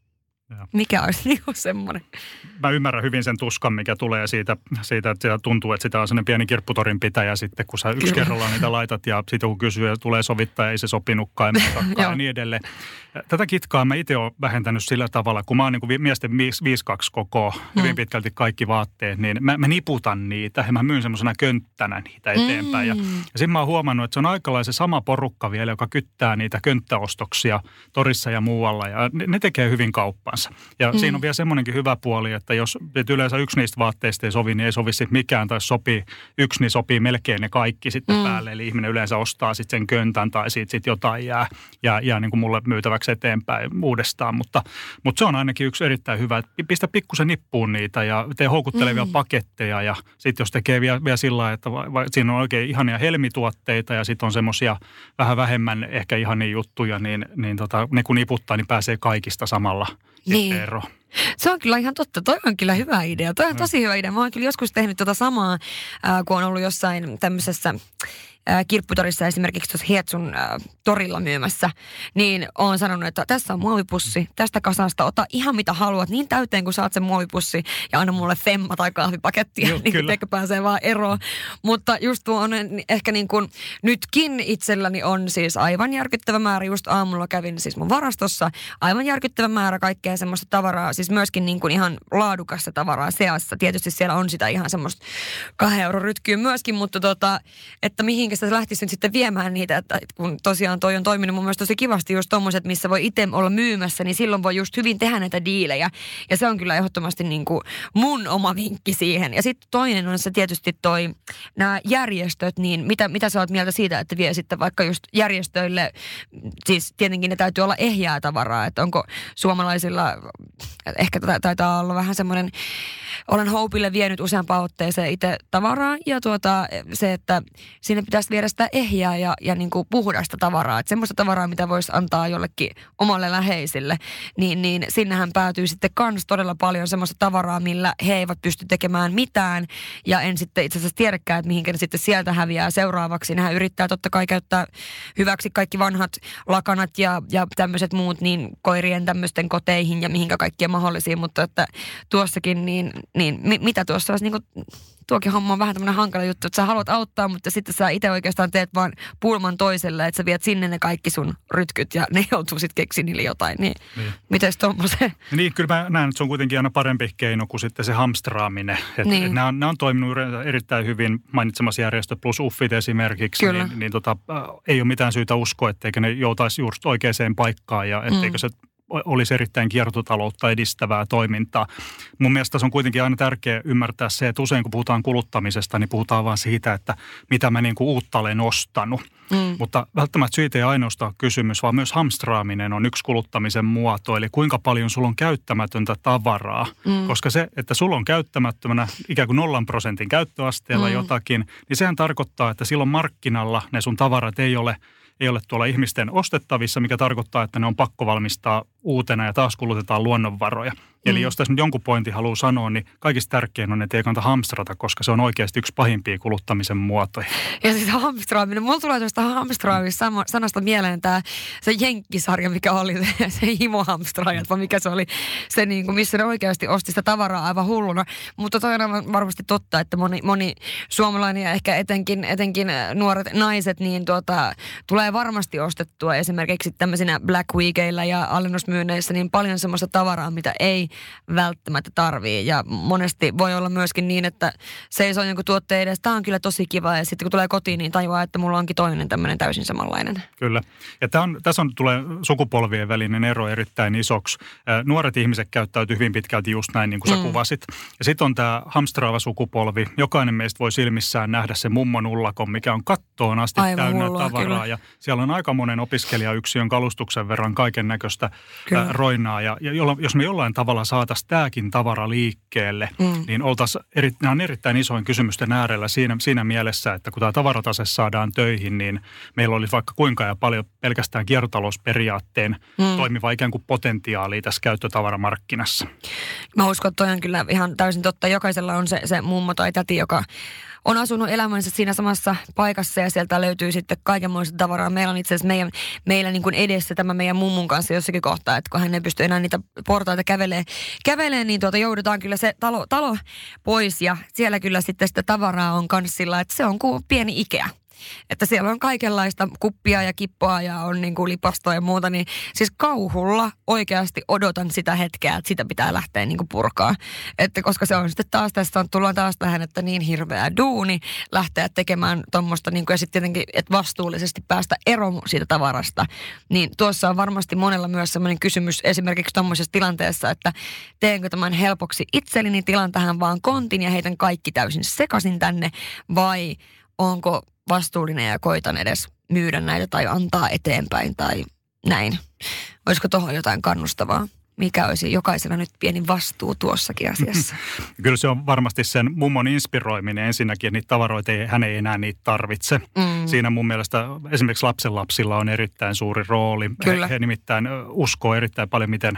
Ja. Mikä olisi [LAUGHS] niinku semmoinen? Mä ymmärrän hyvin sen tuskan, mikä tulee siitä, siitä että tuntuu, että sitä on sellainen pieni kirpputorin pitäjä sitten, kun sä yksi Kyllä. kerrallaan niitä laitat ja sitten kun kysyy ja tulee sovittaa, ei se sopinutkaan ja, [LAUGHS] ja niin edelleen. Tätä kitkaa mä itse olen vähentänyt sillä tavalla, kun mä oon niin miesten 5-2 koko, mm. hyvin pitkälti kaikki vaatteet, niin mä, mä niputan niitä ja mä myyn semmoisena könttänä niitä eteenpäin. Mm. Ja, ja sitten mä oon huomannut, että se on aikalaisen sama porukka vielä, joka kyttää niitä könttäostoksia torissa ja muualla ja ne, ne tekee hyvin kauppansa. Ja mm. siinä on vielä semmoinenkin hyvä puoli, että jos että yleensä yksi niistä vaatteista ei sovi, niin ei sovi sitten mikään tai sopii yksi, niin sopii melkein ne kaikki sitten mm. päälle. Eli ihminen yleensä ostaa sitten sen köntän tai siitä sit jotain jää, jää, jää niin kuin mulle myytävä seuraavaksi eteenpäin uudestaan. Mutta, mutta se on ainakin yksi erittäin hyvä. Pistä pikkusen nippuun niitä ja tee houkuttelevia mm. paketteja. Ja sitten jos tekee vielä, vielä sillä lailla, että va, va, siinä on oikein ihania helmituotteita ja sitten on semmoisia vähän vähemmän ehkä ihania juttuja, niin, niin tota, ne kun niputtaa, niin pääsee kaikista samalla niin. eroon. Se on kyllä ihan totta. Toi on kyllä hyvä idea. Toi on tosi hyvä idea. Mä oon kyllä joskus tehnyt tota samaa, äh, kun on ollut jossain tämmöisessä äh, kirpputorissa esimerkiksi tuossa Hietsun äh, torilla myymässä, niin on sanonut, että tässä on muovipussi, tästä kasasta, ota ihan mitä haluat, niin täyteen kuin saat sen muovipussi ja anna mulle femma tai kahvipakettia, Joo, [LAUGHS] niin kyllä. pääsee vaan eroon. Mutta just tuo on ehkä niin kuin, nytkin itselläni on siis aivan järkyttävä määrä, just aamulla kävin siis mun varastossa, aivan järkyttävä määrä kaikkea semmoista tavaraa, siis myöskin niin kuin ihan laadukasta tavaraa seassa. Tietysti siellä on sitä ihan semmoista kahden euron rytkyä myöskin, mutta tota, että mihinkä sitä lähtisi nyt sitten viemään niitä, että kun tosiaan toi on toiminut mun mielestä tosi kivasti just tommoset, missä voi itse olla myymässä, niin silloin voi just hyvin tehdä näitä diilejä. Ja se on kyllä ehdottomasti niin kuin mun oma vinkki siihen. Ja sitten toinen on se tietysti toi, nämä järjestöt, niin mitä, mitä sä oot mieltä siitä, että vie sitten vaikka just järjestöille, siis tietenkin ne täytyy olla ehjää tavaraa, että onko suomalaisilla, ehkä taitaa olla vähän semmoinen, olen Hopeille vienyt useampaan otteeseen itse tavaraa ja tuota, se, että sinne pitäisi viedä sitä ehjää ja, ja niin kuin puhdasta tavaraa, että semmoista tavaraa, mitä voisi antaa jollekin omalle läheisille, niin, niin sinnehän päätyy sitten kans todella paljon semmoista tavaraa, millä he eivät pysty tekemään mitään. Ja en sitten itse asiassa tiedäkään, että mihinkä ne sitten sieltä häviää seuraavaksi. Nehän yrittää totta kai käyttää hyväksi kaikki vanhat lakanat ja, ja tämmöiset muut niin koirien tämmöisten koteihin ja mihinkä kaikkia mahdollisia, mutta että tuossakin niin, niin mi, mitä tuossa olisi niin kuin tuokin homma on vähän tämmöinen hankala juttu, että sä haluat auttaa, mutta sitten sä itse oikeastaan teet vaan pulman toiselle, että sä viet sinne ne kaikki sun rytkyt ja ne joutuu sitten keksiä niille jotain. Niin, niin. miten tuommoisen? Niin, kyllä mä näen, että se on kuitenkin aina parempi keino kuin sitten se hamstraaminen. Et, niin. et nämä, on, nämä on toiminut erittäin hyvin mainitsemassa järjestö plus uffit esimerkiksi. Kyllä. Niin, niin tota, ei ole mitään syytä uskoa, etteikö ne joutaisi just oikeaan paikkaan ja etteikö mm. se olisi erittäin kiertotaloutta edistävää toimintaa. Mun mielestä se on kuitenkin aina tärkeää ymmärtää se, että usein kun puhutaan kuluttamisesta, niin puhutaan vain siitä, että mitä mä niin kuin uutta olen ostanut. Mm. Mutta välttämättä siitä ei ainoastaan kysymys, vaan myös hamstraaminen on yksi kuluttamisen muoto. Eli kuinka paljon sulla on käyttämätöntä tavaraa. Mm. Koska se, että sulla on käyttämättömänä ikään kuin nollan prosentin käyttöasteella mm. jotakin, niin sehän tarkoittaa, että silloin markkinalla ne sun tavarat ei ole – ei ole tuolla ihmisten ostettavissa, mikä tarkoittaa, että ne on pakko valmistaa uutena ja taas kulutetaan luonnonvaroja. Eli mm. jos tässä nyt jonkun pointti haluaa sanoa, niin kaikista tärkein on, että ei kannata hamstrata, koska se on oikeasti yksi pahimpia kuluttamisen muotoja. Ja siis hamstraaminen. Mulla tulee tuosta hamstraamista sanasta mieleen tämä se jenkkisarja, mikä oli [LAUGHS] se, himohamstraajat, vai mikä se oli se, niin kuin, missä ne oikeasti osti sitä tavaraa aivan hulluna. Mutta toi on varmasti totta, että moni, moni suomalainen ja ehkä etenkin, etenkin nuoret naiset, niin tuota, tulee varmasti ostettua esimerkiksi tämmöisinä Black Weekillä ja alennusmyynneissä niin paljon semmoista tavaraa, mitä ei välttämättä tarvii. Ja monesti voi olla myöskin niin, että seisoo jonkun tuotteen edes, tämä on kyllä tosi kiva ja sitten kun tulee kotiin, niin tajuaa, että mulla onkin toinen tämmöinen täysin samanlainen. Kyllä. Ja tämä on, tässä on, tulee sukupolvien välinen ero erittäin isoksi. Nuoret ihmiset käyttäytyy hyvin pitkälti just näin, niin kuin sä mm. kuvasit. Ja sitten on tämä hamstraava sukupolvi. Jokainen meistä voi silmissään nähdä se mummon ullakon, mikä on kattoon asti Aivan täynnä hullua, tavaraa. Kyllä. Ja siellä on aika monen opiskelijayksiön kalustuksen verran kaiken näköistä roinaa. Ja, ja jos me jollain tavalla tavalla saataisiin tämäkin tavara liikkeelle, mm. niin oltaisiin, eri, nämä on erittäin isoin kysymysten äärellä siinä, siinä mielessä, että kun tämä tavaratase saadaan töihin, niin meillä olisi vaikka kuinka ja paljon pelkästään kiertotalousperiaatteen mm. toimiva ikään kuin potentiaalia tässä käyttötavaramarkkinassa. Mä uskon, että toi on kyllä ihan täysin totta. Jokaisella on se, se mummo tai täti, joka on asunut elämänsä siinä samassa paikassa ja sieltä löytyy sitten kaikenmoista tavaraa. Meillä on itse asiassa meidän, meillä niin kuin edessä tämä meidän mummun kanssa jossakin kohtaa, että kun hän ei pysty enää niitä portaita kävelee, kävelee niin tuota joudutaan kyllä se talo, talo pois ja siellä kyllä sitten sitä tavaraa on kanssilla, että se on kuin pieni Ikea. Että siellä on kaikenlaista kuppia ja kippoa ja on niin kuin lipastoa ja muuta. Niin siis kauhulla oikeasti odotan sitä hetkeä, että sitä pitää lähteä niin kuin purkaa. Että koska se on sitten taas, tässä on tullut taas tähän, että niin hirveä duuni lähteä tekemään tuommoista niin kuin, ja sitten tietenkin, että vastuullisesti päästä eroon siitä tavarasta. Niin tuossa on varmasti monella myös sellainen kysymys esimerkiksi tuommoisessa tilanteessa, että teenkö tämän helpoksi itselleni, tilan tähän vaan kontin ja heitän kaikki täysin sekaisin tänne vai onko vastuullinen ja koitan edes myydä näitä tai antaa eteenpäin tai näin. Olisiko tuohon jotain kannustavaa? Mikä olisi jokaisella nyt pieni vastuu tuossakin asiassa. [LAUGHS] Kyllä se on varmasti sen mummon inspiroiminen ensinnäkin, että niitä tavaroita ei, hän ei enää niitä tarvitse. Mm. Siinä mun mielestä esimerkiksi lapsenlapsilla on erittäin suuri rooli. Kyllä. He, he nimittäin uskoo erittäin paljon, miten,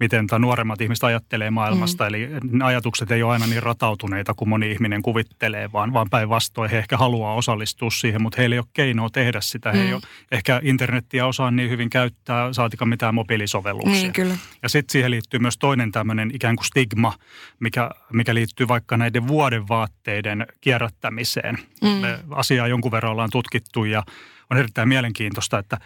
miten nuoremmat ihmiset ajattelee maailmasta. Mm. Eli ajatukset ei ole aina niin ratautuneita kuin moni ihminen kuvittelee, vaan, vaan päinvastoin he ehkä haluaa osallistua siihen, mutta heillä ei ole keinoa tehdä sitä. Mm. He ei mm. ole ehkä internettiä osaa niin hyvin käyttää, saatika mitään mobiilisovelluksia. Niin, kyllä. Ja sitten siihen liittyy myös toinen tämmöinen ikään kuin stigma, mikä, mikä liittyy vaikka näiden vuodenvaatteiden kierrättämiseen. Mm. Me asiaa jonkun verran ollaan tutkittu ja on erittäin mielenkiintoista, että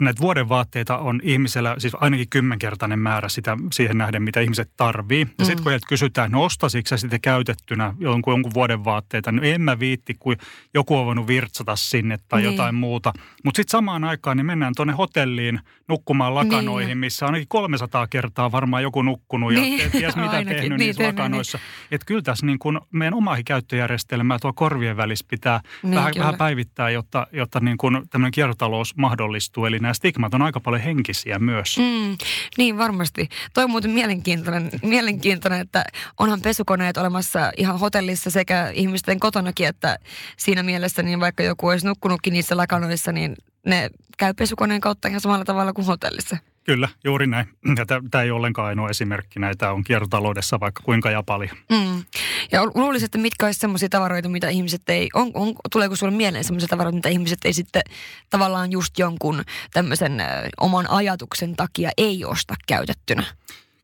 näitä vuoden vaatteita on ihmisellä siis ainakin kymmenkertainen määrä sitä, siihen nähden, mitä ihmiset tarvii. Ja mm. sitten kun heiltä kysytään, no ostasitko sitten käytettynä jonkun, jonkun vuoden vaatteita, no en mä viitti, kun joku on voinut virtsata sinne tai niin. jotain muuta. Mutta sitten samaan aikaan niin mennään tuonne hotelliin nukkumaan lakanoihin, niin. missä ainakin 300 kertaa varmaan joku nukkunut niin. ja ties mitä [LAUGHS] ainakin. tehnyt niin, niissä niin, lakanoissa. Niin. Että kyllä tässä niin kun meidän omaa käyttöjärjestelmää tuo korvien välissä pitää niin, vähän, vähän päivittää, jotta, jotta niin kun tämmöinen kiertotalous mahdollistaa mahdollistuu. Eli nämä stigmat on aika paljon henkisiä myös. Mm, niin varmasti. Toi on muuten mielenkiintoinen, mielenkiintoinen, että onhan pesukoneet olemassa ihan hotellissa sekä ihmisten kotonakin, että siinä mielessä niin vaikka joku olisi nukkunutkin niissä lakanoissa, niin ne käy pesukoneen kautta ihan samalla tavalla kuin hotellissa. Kyllä, juuri näin. Tämä ei ollenkaan ainoa esimerkki. Näitä on kiertotaloudessa vaikka kuinka ja paljon. Mm. Ja luulisin, että mitkä olisi sellaisia tavaroita, mitä ihmiset ei... On, on, tuleeko sinulle mieleen sellaisia tavaroita, mitä ihmiset ei sitten tavallaan just jonkun tämmöisen oman ajatuksen takia ei osta käytettynä?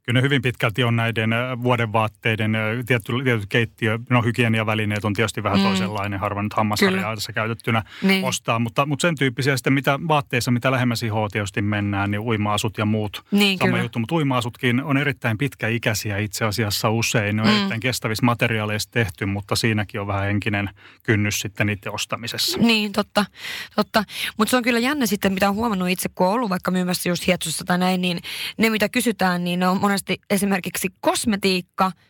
Kyllä ne hyvin pitkälti on näiden vuodenvaatteiden, tietty, tietty keittiö, no hygieniavälineet on tietysti vähän mm. toisenlainen, harva nyt hammasarjaa tässä käytettynä niin. ostaa, mutta, mutta sen tyyppisiä sitten, mitä vaatteissa, mitä lähemmäs ihoa tietysti mennään, niin uima-asut ja muut. Niin, sama kyllä. juttu, mutta uima-asutkin on erittäin pitkäikäisiä itse asiassa usein. Ne on mm. erittäin kestävissä materiaaleissa tehty, mutta siinäkin on vähän henkinen kynnys sitten niiden ostamisessa. Niin, totta. totta. Mutta se on kyllä jännä sitten, mitä on huomannut itse, kun on ollut vaikka myymässä just hietsussa tai näin, niin ne mitä kysytään, niin ne on monesti esimerkiksi kosmetiikka –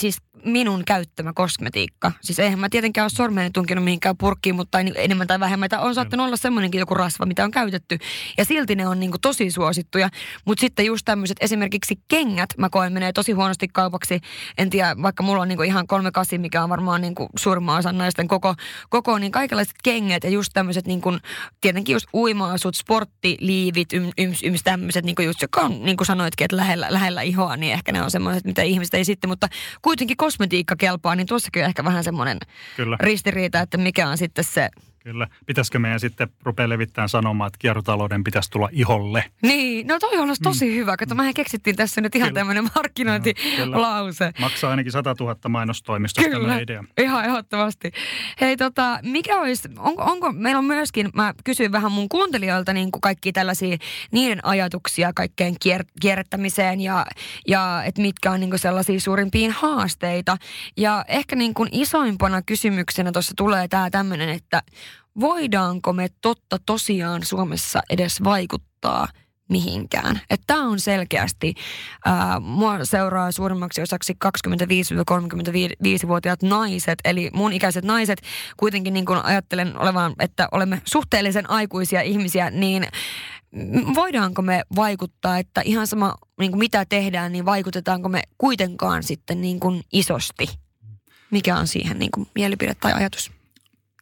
siis minun käyttämä kosmetiikka. Siis eihän mä tietenkään ole sormeeni tunkenut mihinkään purkkiin, mutta niin enemmän tai vähemmän. Tai on saattanut olla semmoinenkin joku rasva, mitä on käytetty. Ja silti ne on niin kuin tosi suosittuja. Mutta sitten just tämmöiset esimerkiksi kengät, mä koen menee tosi huonosti kaupaksi. En tiedä, vaikka mulla on niin kuin ihan kolme kasi, mikä on varmaan niin kuin suurimman osan naisten koko, koko niin kaikenlaiset kengät ja just tämmöiset niin kuin, tietenkin just uimaasut, sporttiliivit, yms, yms, yms tämmöiset, niin kuin just, joka on, niin kuin sanoitkin, että lähellä, lähellä ihoa, niin ehkä ne on semmoiset, mitä ihmiset ei sitten, mutta kuitenkin kosmetiikka kelpaa, niin tuossakin on ehkä vähän semmoinen ristiriita, että mikä on sitten se Kyllä. Pitäisikö meidän sitten rupea levittämään sanomaan, että kiertotalouden pitäisi tulla iholle? Niin, no toi olisi tosi mm. hyvä. Kato, mehän keksittiin tässä nyt ihan tämmöinen markkinointilause. Maksaa ainakin 100 000 mainostoimistosta Kyllä. idea. ihan ehdottomasti. Hei tota, mikä olisi, onko, onko, meillä on myöskin, mä kysyin vähän mun kuuntelijoilta niin kuin kaikki tällaisia niiden ajatuksia kaikkeen kier, kierrättämiseen ja, ja että mitkä on niin kuin sellaisia suurimpiin haasteita. Ja ehkä niin kuin isoimpana kysymyksenä tuossa tulee tämä tämmöinen, että voidaanko me totta tosiaan Suomessa edes vaikuttaa mihinkään. Tämä on selkeästi, ää, mua seuraa suurimmaksi osaksi 25-35-vuotiaat naiset, eli mun ikäiset naiset, kuitenkin niin kuin ajattelen olevan, että olemme suhteellisen aikuisia ihmisiä, niin voidaanko me vaikuttaa, että ihan sama niin kuin mitä tehdään, niin vaikutetaanko me kuitenkaan sitten niin kuin isosti? Mikä on siihen niin kuin mielipide tai ajatus?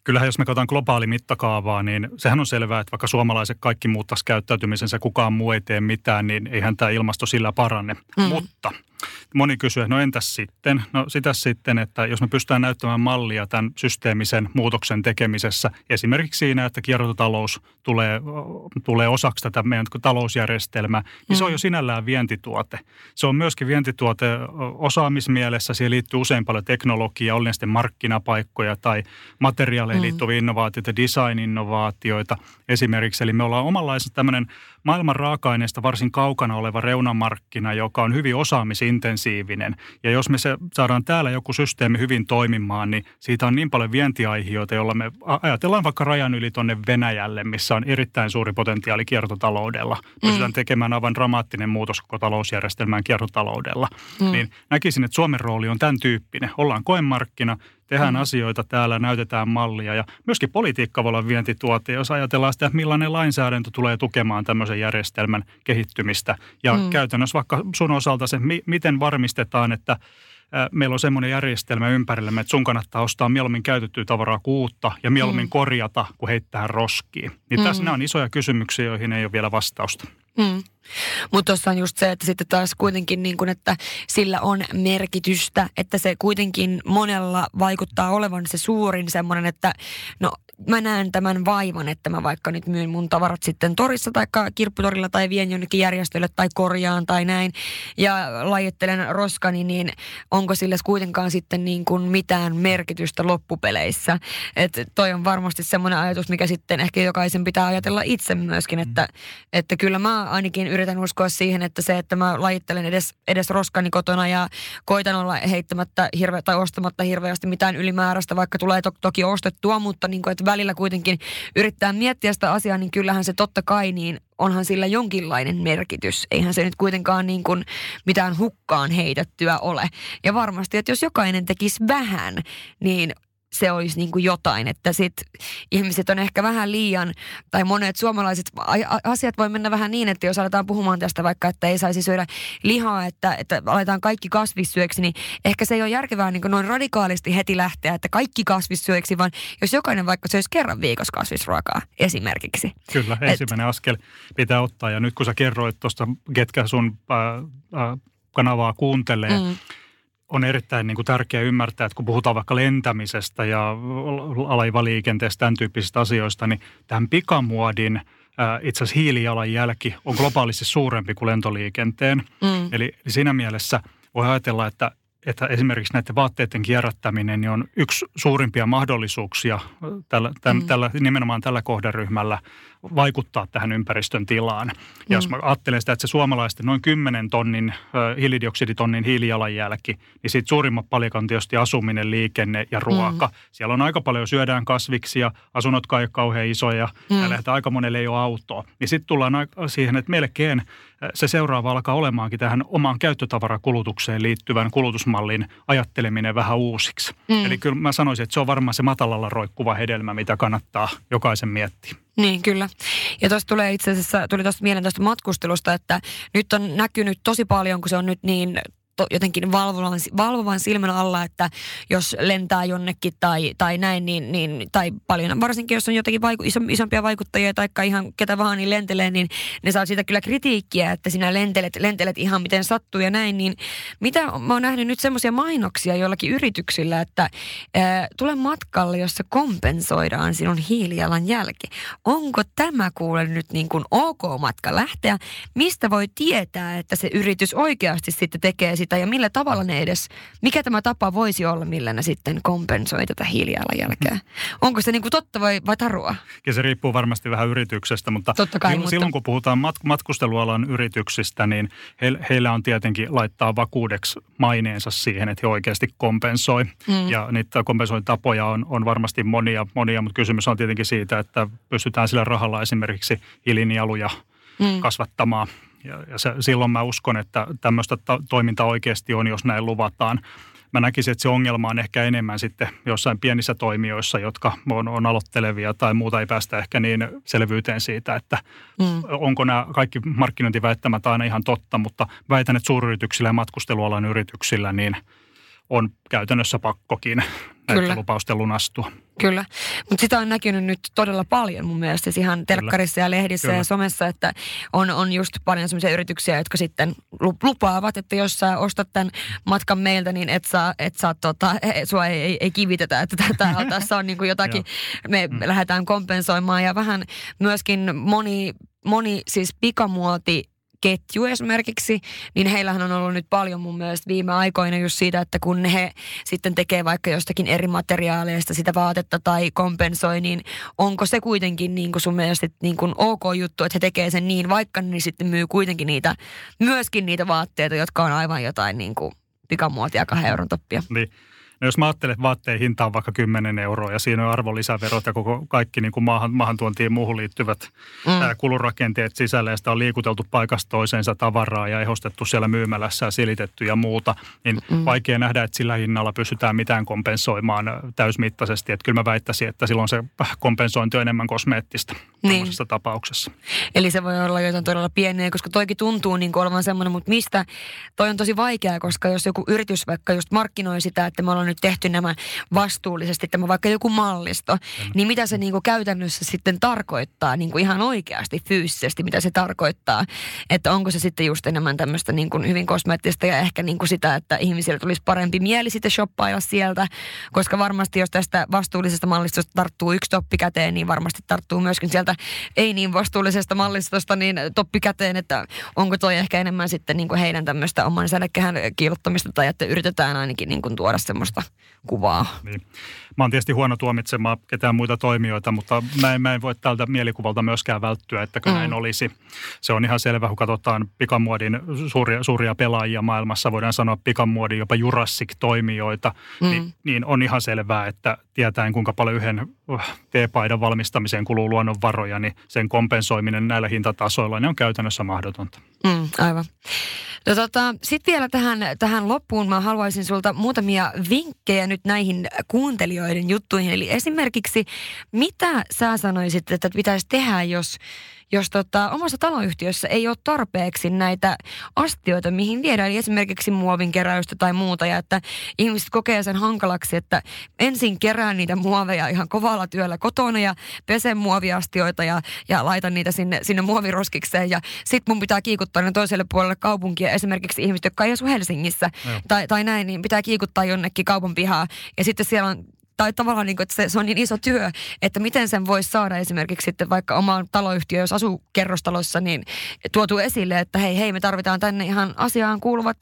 Kyllähän jos me katsotaan globaali mittakaavaa, niin sehän on selvää, että vaikka suomalaiset kaikki muuttaisi käyttäytymisensä, kukaan muu ei tee mitään, niin eihän tämä ilmasto sillä paranne. Mm. Mutta Moni kysyy, no entäs sitten? No sitä sitten, että jos me pystytään näyttämään mallia tämän systeemisen muutoksen tekemisessä, esimerkiksi siinä, että kiertotalous tulee, tulee osaksi tätä meidän talousjärjestelmää, niin se on jo mm. sinällään vientituote. Se on myöskin vientituote osaamismielessä, siihen liittyy usein paljon teknologiaa, oli sitten markkinapaikkoja tai materiaaleihin mm. liittyviä innovaatioita, design-innovaatioita esimerkiksi. Eli me ollaan omanlaisessa tämmöinen maailman raaka-aineesta varsin kaukana oleva reunamarkkina, joka on hyvin osaamisintensiivinen. Ja jos me se, saadaan täällä joku systeemi hyvin toimimaan, niin siitä on niin paljon vientiaihioita, jolla me ajatellaan vaikka rajan yli tuonne Venäjälle, missä on erittäin suuri potentiaali kiertotaloudella. Pystytään mm. tekemään aivan dramaattinen muutos koko talousjärjestelmään kiertotaloudella. Mm. Niin näkisin, että Suomen rooli on tämän tyyppinen. Ollaan koemarkkina, tehdään mm. asioita täällä, näytetään mallia ja myöskin politiikka voi olla vientituote, jos ajatellaan sitä, että millainen lainsäädäntö tulee tukemaan tämmöisen järjestelmän kehittymistä. Ja mm. käytännössä vaikka sun osalta se, mi- miten varmistetaan, että meillä on semmoinen järjestelmä ympärillä, että sun kannattaa ostaa mieluummin käytettyä tavaraa kuin uutta ja mieluummin mm. korjata kuin heittää roskiin. Niin mm. tässä nämä on isoja kysymyksiä, joihin ei ole vielä vastausta. Mm. Mutta tuossa on just se, että sitten taas kuitenkin niin kun, että sillä on merkitystä, että se kuitenkin monella vaikuttaa olevan se suurin semmoinen, että no mä näen tämän vaivan, että mä vaikka nyt myyn mun tavarat sitten torissa tai kirpputorilla tai vien jonnekin järjestölle tai korjaan tai näin ja lajittelen roskani, niin onko sille kuitenkaan sitten niin kuin mitään merkitystä loppupeleissä. Että toi on varmasti semmoinen ajatus, mikä sitten ehkä jokaisen pitää ajatella itse myöskin, että, että kyllä mä ainakin yritän uskoa siihen, että se, että mä lajittelen edes, edes roskani kotona ja koitan olla heittämättä hirve, tai ostamatta hirveästi mitään ylimääräistä, vaikka tulee to- toki ostettua, mutta niin kuin, että välillä kuitenkin yrittää miettiä sitä asiaa, niin kyllähän se totta kai niin onhan sillä jonkinlainen merkitys. Eihän se nyt kuitenkaan niin kuin mitään hukkaan heitettyä ole. Ja varmasti, että jos jokainen tekisi vähän, niin se olisi niin kuin jotain, että sit ihmiset on ehkä vähän liian, tai monet suomalaiset asiat voi mennä vähän niin, että jos aletaan puhumaan tästä vaikka, että ei saisi syödä lihaa, että, että aletaan kaikki kasvissyöksi, niin ehkä se ei ole järkevää niin kuin noin radikaalisti heti lähteä, että kaikki kasvissyöksi, vaan jos jokainen vaikka söisi kerran viikossa kasvisruokaa esimerkiksi. Kyllä, Et, ensimmäinen askel pitää ottaa, ja nyt kun sä kerroit tuosta, ketkä sun äh, äh, kanavaa kuuntelee, mm on erittäin niin kuin tärkeää ymmärtää, että kun puhutaan vaikka lentämisestä ja alaivaliikenteestä, tämän tyyppisistä asioista, niin tämän pikamuodin itse asiassa hiilijalanjälki on globaalisti suurempi kuin lentoliikenteen. Mm. Eli siinä mielessä voi ajatella, että että esimerkiksi näiden vaatteiden kierrättäminen niin on yksi suurimpia mahdollisuuksia tällä, täm, mm. tällä, nimenomaan tällä kohderyhmällä vaikuttaa tähän ympäristön tilaan. Ja mm. jos mä ajattelen sitä, että se suomalaisten noin 10 tonnin hiilidioksiditonnin hiilijalanjälki, niin siitä suurimmat palikat on tietysti asuminen, liikenne ja ruoka. Mm. Siellä on aika paljon, syödään kasviksia, asunnot ei ole kauhean isoja, mm. ja aika monelle ei ole autoa. Niin sitten tullaan siihen, että melkein se seuraava alkaa olemaankin tähän omaan käyttötavarakulutukseen liittyvän kulutusmallin ajatteleminen vähän uusiksi. Mm. Eli kyllä mä sanoisin, että se on varmaan se matalalla roikkuva hedelmä, mitä kannattaa jokaisen miettiä. Niin, kyllä. Ja tuosta tulee itse asiassa, tuli tuosta mieleen tuosta matkustelusta, että nyt on näkynyt tosi paljon, kun se on nyt niin to, jotenkin valvovan, valvovan silmän alla, että jos lentää jonnekin tai, tai näin, niin, niin, tai paljon, varsinkin jos on jotakin vaiku, iso, isompia vaikuttajia tai ihan ketä vaan niin lentelee, niin ne saa siitä kyllä kritiikkiä, että sinä lentelet, lentelet ihan miten sattuu ja näin, niin mitä mä oon nähnyt nyt semmoisia mainoksia joillakin yrityksillä, että ää, tule matkalle, jossa kompensoidaan sinun hiilijalan jälki. Onko tämä kuule nyt niin kuin ok matka lähteä? Mistä voi tietää, että se yritys oikeasti sitten tekee sitä ja millä tavalla ne edes, mikä tämä tapa voisi olla, millä ne sitten kompensoi tätä hiilijalanjälkeä? Onko se niin kuin totta vai, vai tarua? Ja se riippuu varmasti vähän yrityksestä, mutta, Totta kai, silloin, mutta... silloin kun puhutaan mat- matkustelualan yrityksistä, niin he, heillä on tietenkin laittaa vakuudeksi maineensa siihen, että he oikeasti kompensoi. Mm. Ja niitä kompensointitapoja on, on varmasti monia, monia, mutta kysymys on tietenkin siitä, että pystytään sillä rahalla esimerkiksi hiilinieluja mm. kasvattamaan ja, ja se, silloin mä uskon, että tämmöistä ta- toimintaa oikeasti on, jos näin luvataan. Mä näkisin, että se ongelma on ehkä enemmän sitten jossain pienissä toimijoissa, jotka on, on aloittelevia tai muuta ei päästä ehkä niin selvyyteen siitä, että mm. onko nämä kaikki markkinointiväittämät aina ihan totta, mutta väitän, että suuryrityksillä ja matkustelualan yrityksillä niin on käytännössä pakkokin näiden lupausten lunastua. Kyllä, mutta sitä on näkynyt nyt todella paljon mun mielestä siis ihan telkkarissa ja lehdissä Kyllä. ja somessa, että on, on just paljon sellaisia yrityksiä, jotka sitten lupaavat, että jos sä ostat tämän matkan meiltä, niin et saa, et saa tota, [LAUGHS] sua ei, ei, ei kivitetä, että tätä, tässä on niin kuin jotakin, [LAUGHS] me mm. lähdetään kompensoimaan ja vähän myöskin moni, moni siis pikamuoti ketju esimerkiksi, niin heillähän on ollut nyt paljon mun mielestä viime aikoina just siitä, että kun he sitten tekee vaikka jostakin eri materiaaleista sitä vaatetta tai kompensoi, niin onko se kuitenkin niin kuin sun mielestä niin kuin ok juttu, että he tekee sen niin, vaikka niin sitten myy kuitenkin niitä, myöskin niitä vaatteita, jotka on aivan jotain niin kuin pikamuotia kahden euron toppia. Niin. No jos mä ajattelen, että vaatteen hinta on vaikka 10 euroa ja siinä on arvonlisäverot ja koko kaikki niin kuin maahan, maahantuontiin muuhun liittyvät mm. ää, kulurakenteet sisällä ja sitä on liikuteltu paikasta toiseensa tavaraa ja ehostettu siellä myymälässä ja silitetty ja muuta, niin mm. vaikea nähdä, että sillä hinnalla pystytään mitään kompensoimaan täysmittaisesti. Että kyllä mä väittäisin, että silloin se kompensointi on enemmän kosmeettista niin. tapauksessa. Eli se voi olla jotain todella pieniä, koska toikin tuntuu niin kuin olevan semmoinen, mutta mistä toi on tosi vaikeaa, koska jos joku yritys vaikka just markkinoi sitä, että me ollaan nyt tehty nämä vastuullisesti, tämä vaikka joku mallisto, mm. niin mitä se niin kuin käytännössä sitten tarkoittaa niin kuin ihan oikeasti fyysisesti, mitä se tarkoittaa. Että onko se sitten just enemmän tämmöistä niin kuin hyvin kosmeettista ja ehkä niin kuin sitä, että ihmisillä tulisi parempi mieli sitten shoppailla sieltä, koska varmasti jos tästä vastuullisesta mallistosta tarttuu yksi toppi käteen, niin varmasti tarttuu myöskin sieltä ei niin vastuullisesta mallistosta niin toppi käteen, että onko toi ehkä enemmän sitten niin kuin heidän tämmöistä oman sädekehän kiilottamista tai että yritetään ainakin niin kuin tuoda semmoista kuvaa. Niin. Mä oon tietysti huono tuomitsemaan ketään muita toimijoita, mutta mä en, mä en voi tältä mielikuvalta myöskään välttyä, että mm. näin olisi. Se on ihan selvä, kun katsotaan pikamuodin suuria, suuria pelaajia maailmassa, voidaan sanoa pikamuodin jopa Jurassic-toimijoita, mm. niin, niin on ihan selvää, että tietäen kuinka paljon yhden uh, teepaidan valmistamiseen kuluu luonnonvaroja, niin sen kompensoiminen näillä hintatasoilla niin on käytännössä mahdotonta. Mm, aivan. No tota, sitten vielä tähän, tähän loppuun mä haluaisin sulta muutamia vinkkejä nyt näihin kuuntelijoiden juttuihin. Eli esimerkiksi, mitä sä sanoisit, että pitäisi tehdä, jos jos tota, omassa taloyhtiössä ei ole tarpeeksi näitä astioita, mihin viedään, eli esimerkiksi muovin keräystä tai muuta, ja että ihmiset kokee sen hankalaksi, että ensin kerään niitä muoveja ihan kovalla työllä kotona ja pesen muoviastioita ja, ja laitan niitä sinne, sinne muoviroskikseen, ja sitten mun pitää kiikuttaa ne toiselle puolelle kaupunkia, esimerkiksi ihmiset, jotka ei asu Helsingissä tai, tai näin, niin pitää kiikuttaa jonnekin kaupan pihaa, ja sitten siellä on tai tavallaan niin kuin, että se, se on niin iso työ, että miten sen voisi saada esimerkiksi sitten vaikka omaan taloyhtiö, jos asuu kerrostalossa, niin tuotu esille, että hei, hei, me tarvitaan tänne ihan asiaan kuuluvat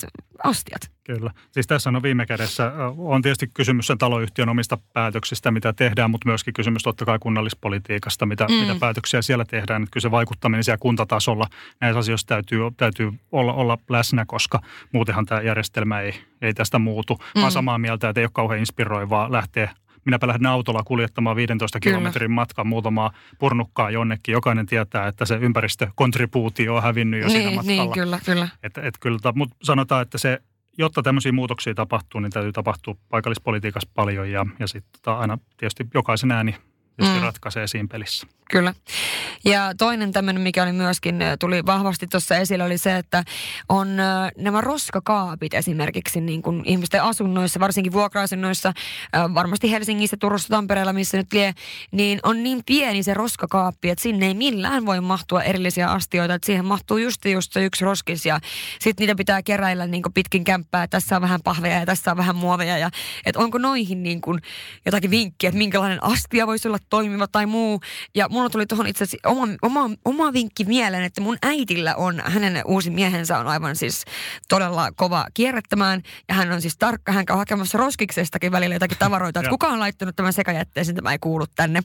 astiat. Kyllä. Siis tässä on viime kädessä, on tietysti kysymys sen taloyhtiön omista päätöksistä, mitä tehdään, mutta myöskin kysymys totta kai kunnallispolitiikasta, mitä, mm. mitä päätöksiä siellä tehdään. Että kyllä se vaikuttaminen siellä kuntatasolla näissä asioissa täytyy, täytyy olla, olla läsnä, koska muutenhan tämä järjestelmä ei, ei tästä muutu. Mm. Mä olen samaa mieltä, että ei ole kauhean inspiroivaa lähteä minäpä lähden autolla kuljettamaan 15 Kyllä. kilometrin matkan muutamaa purnukkaa jonnekin. Jokainen tietää, että se ympäristökontribuutio on hävinnyt jo niin, siinä matkalla. Niin, kyllä, kyllä. Et, et kyllä mutta sanotaan, että se jotta tämmöisiä muutoksia tapahtuu, niin täytyy tapahtua paikallispolitiikassa paljon ja, ja sitten tota aina tietysti jokaisen ääni mm. ratkaisee siinä pelissä. Kyllä. Ja toinen tämmöinen, mikä oli myöskin, tuli vahvasti tuossa esille, oli se, että on nämä roskakaapit esimerkiksi niin kuin ihmisten asunnoissa, varsinkin vuokra-asunnoissa, varmasti Helsingissä, Turussa, Tampereella, missä nyt lie, niin on niin pieni se roskakaappi, että sinne ei millään voi mahtua erillisiä astioita, että siihen mahtuu just just se yksi roskis ja sitten niitä pitää keräillä niin kuin pitkin kämppää, että tässä on vähän pahveja ja tässä on vähän muoveja ja että onko noihin niin kuin jotakin vinkkiä, että minkälainen astia voisi olla toimiva tai muu ja mulla tuli tuohon itse asiassa oma, oma, oma vinkki mieleen, että mun äitillä on, hänen uusi miehensä on aivan siis todella kova kierrättämään. Ja hän on siis tarkka, hän käy hakemassa roskiksestakin välillä jotakin tavaroita, että [LAUGHS] kuka on laittanut tämän sekajätteeseen, tämä ei kuulu tänne.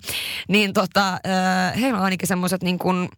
Niin tota, äh, heillä on ainakin semmoiset niin kuin,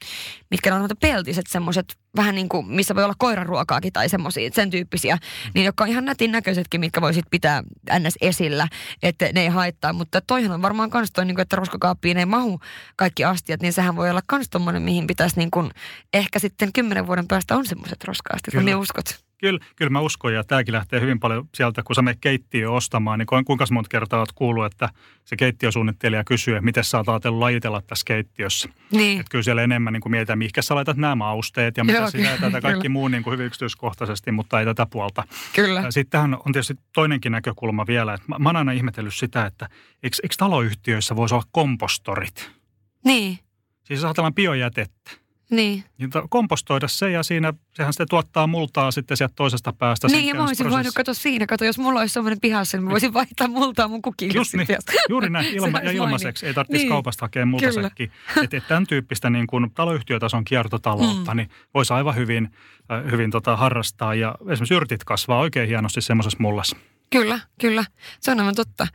mitkä on peltiset semmoiset vähän niin kuin, missä voi olla koiranruokaakin tai semmoisia, sen tyyppisiä, niin jotka on ihan nätin näköisetkin, mitkä voisit pitää ns. esillä, että ne ei haittaa. Mutta toihan on varmaan kans toi, niin kuin, että roskakaappiin ei mahu kaikki astiat, niin sehän voi olla kans tommonen, mihin pitäisi niin kuin, ehkä sitten kymmenen vuoden päästä on semmoiset roska-astit. Kyllä. uskot? Kyllä, kyllä mä uskon ja tämäkin lähtee hyvin paljon sieltä, kun sä menet keittiö ostamaan, niin kuinka monta kertaa olet kuullut, että se keittiösuunnittelija kysyy, että miten sä oot ajatellut lajitella tässä keittiössä. Niin. Että kyllä siellä enemmän niin kuin mietitään, mihinkä sä laitat nämä mausteet ja mitä Joo, sitä ja tätä kaikki muu niin kuin hyvin yksityiskohtaisesti, mutta ei tätä puolta. Kyllä. Sitten on tietysti toinenkin näkökulma vielä, että mä, mä oon aina ihmetellyt sitä, että eikö, eikö taloyhtiöissä voisi olla kompostorit? Niin. Siis ajatellaan biojätettä. Niin. niin kompostoida se ja siinä, sehän sitten tuottaa multaa sitten sieltä toisesta päästä. Niin ja mä olisin voinut katsoa siinä, kato jos mulla olisi sellainen pihassa, niin mä voisin vaihtaa multaa mun kukille. Just niin, juuri näin, ilma, ja ilmaiseksi, ei tarvitsisi niin. kaupasta hakea multasäkki. Että et tämän tyyppistä niin kuin taloyhtiötason kiertotaloutta, mm. niin voisi aivan hyvin, äh, hyvin tota, harrastaa ja esimerkiksi yrtit kasvaa oikein hienosti semmoisessa mullassa. Kyllä, kyllä. Se on aivan totta.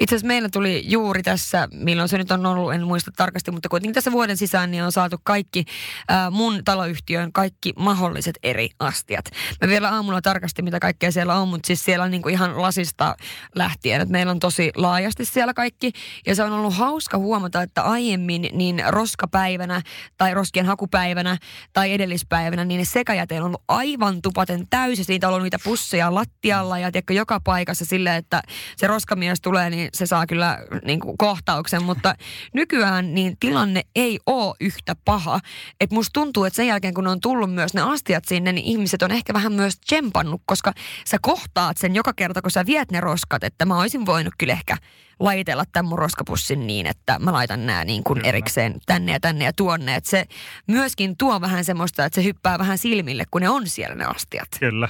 Itse asiassa meillä tuli juuri tässä, milloin se nyt on ollut, en muista tarkasti, mutta kuitenkin tässä vuoden sisään niin on saatu kaikki äh, mun taloyhtiön kaikki mahdolliset eri astiat. Mä vielä aamulla tarkasti, mitä kaikkea siellä on, mutta siis siellä on niinku ihan lasista lähtien, että meillä on tosi laajasti siellä kaikki. Ja se on ollut hauska huomata, että aiemmin niin roskapäivänä tai roskien hakupäivänä tai edellispäivänä, niin ne sekajäteillä on ollut aivan tupaten täysi. Siitä on ollut niitä pusseja lattialla ja tiedätkö, joka paikka paikassa sille, että se roskamies tulee, niin se saa kyllä niin kuin kohtauksen. Mutta nykyään niin tilanne ei ole yhtä paha. Että musta tuntuu, että sen jälkeen kun on tullut myös ne astiat sinne, niin ihmiset on ehkä vähän myös tsempannut, koska sä kohtaat sen joka kerta, kun sä viet ne roskat, että mä olisin voinut kyllä ehkä laitella tämän mun roskapussin niin, että mä laitan nämä niin kuin erikseen tänne ja tänne ja tuonne. Että se myöskin tuo vähän semmoista, että se hyppää vähän silmille, kun ne on siellä ne astiat. Kyllä.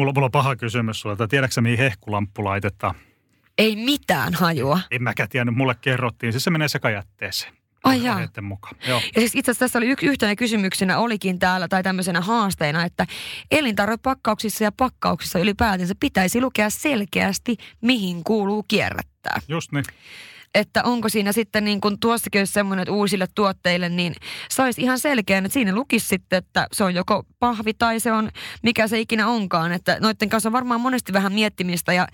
Mulla, mulla on paha kysymys sulle, että tiedätkö mihin hehkulamppu laitetaan? Ei mitään hajua. En mäkään tiennyt, mulle kerrottiin. Siis se menee sekajätteeseen. Ai jaa. mukaan. Joo. Ja siis itse asiassa tässä oli y- yhtenä kysymyksenä olikin täällä, tai tämmöisenä haasteena, että elintarvepakkauksissa ja pakkauksissa ylipäätänsä pitäisi lukea selkeästi, mihin kuuluu kierrättää. Just niin että onko siinä sitten niin kuin tuossakin olisi semmoinen, että uusille tuotteille, niin saisi ihan selkeän, että siinä lukisi sitten, että se on joko pahvi tai se on mikä se ikinä onkaan. Että noiden kanssa on varmaan monesti vähän miettimistä. Ja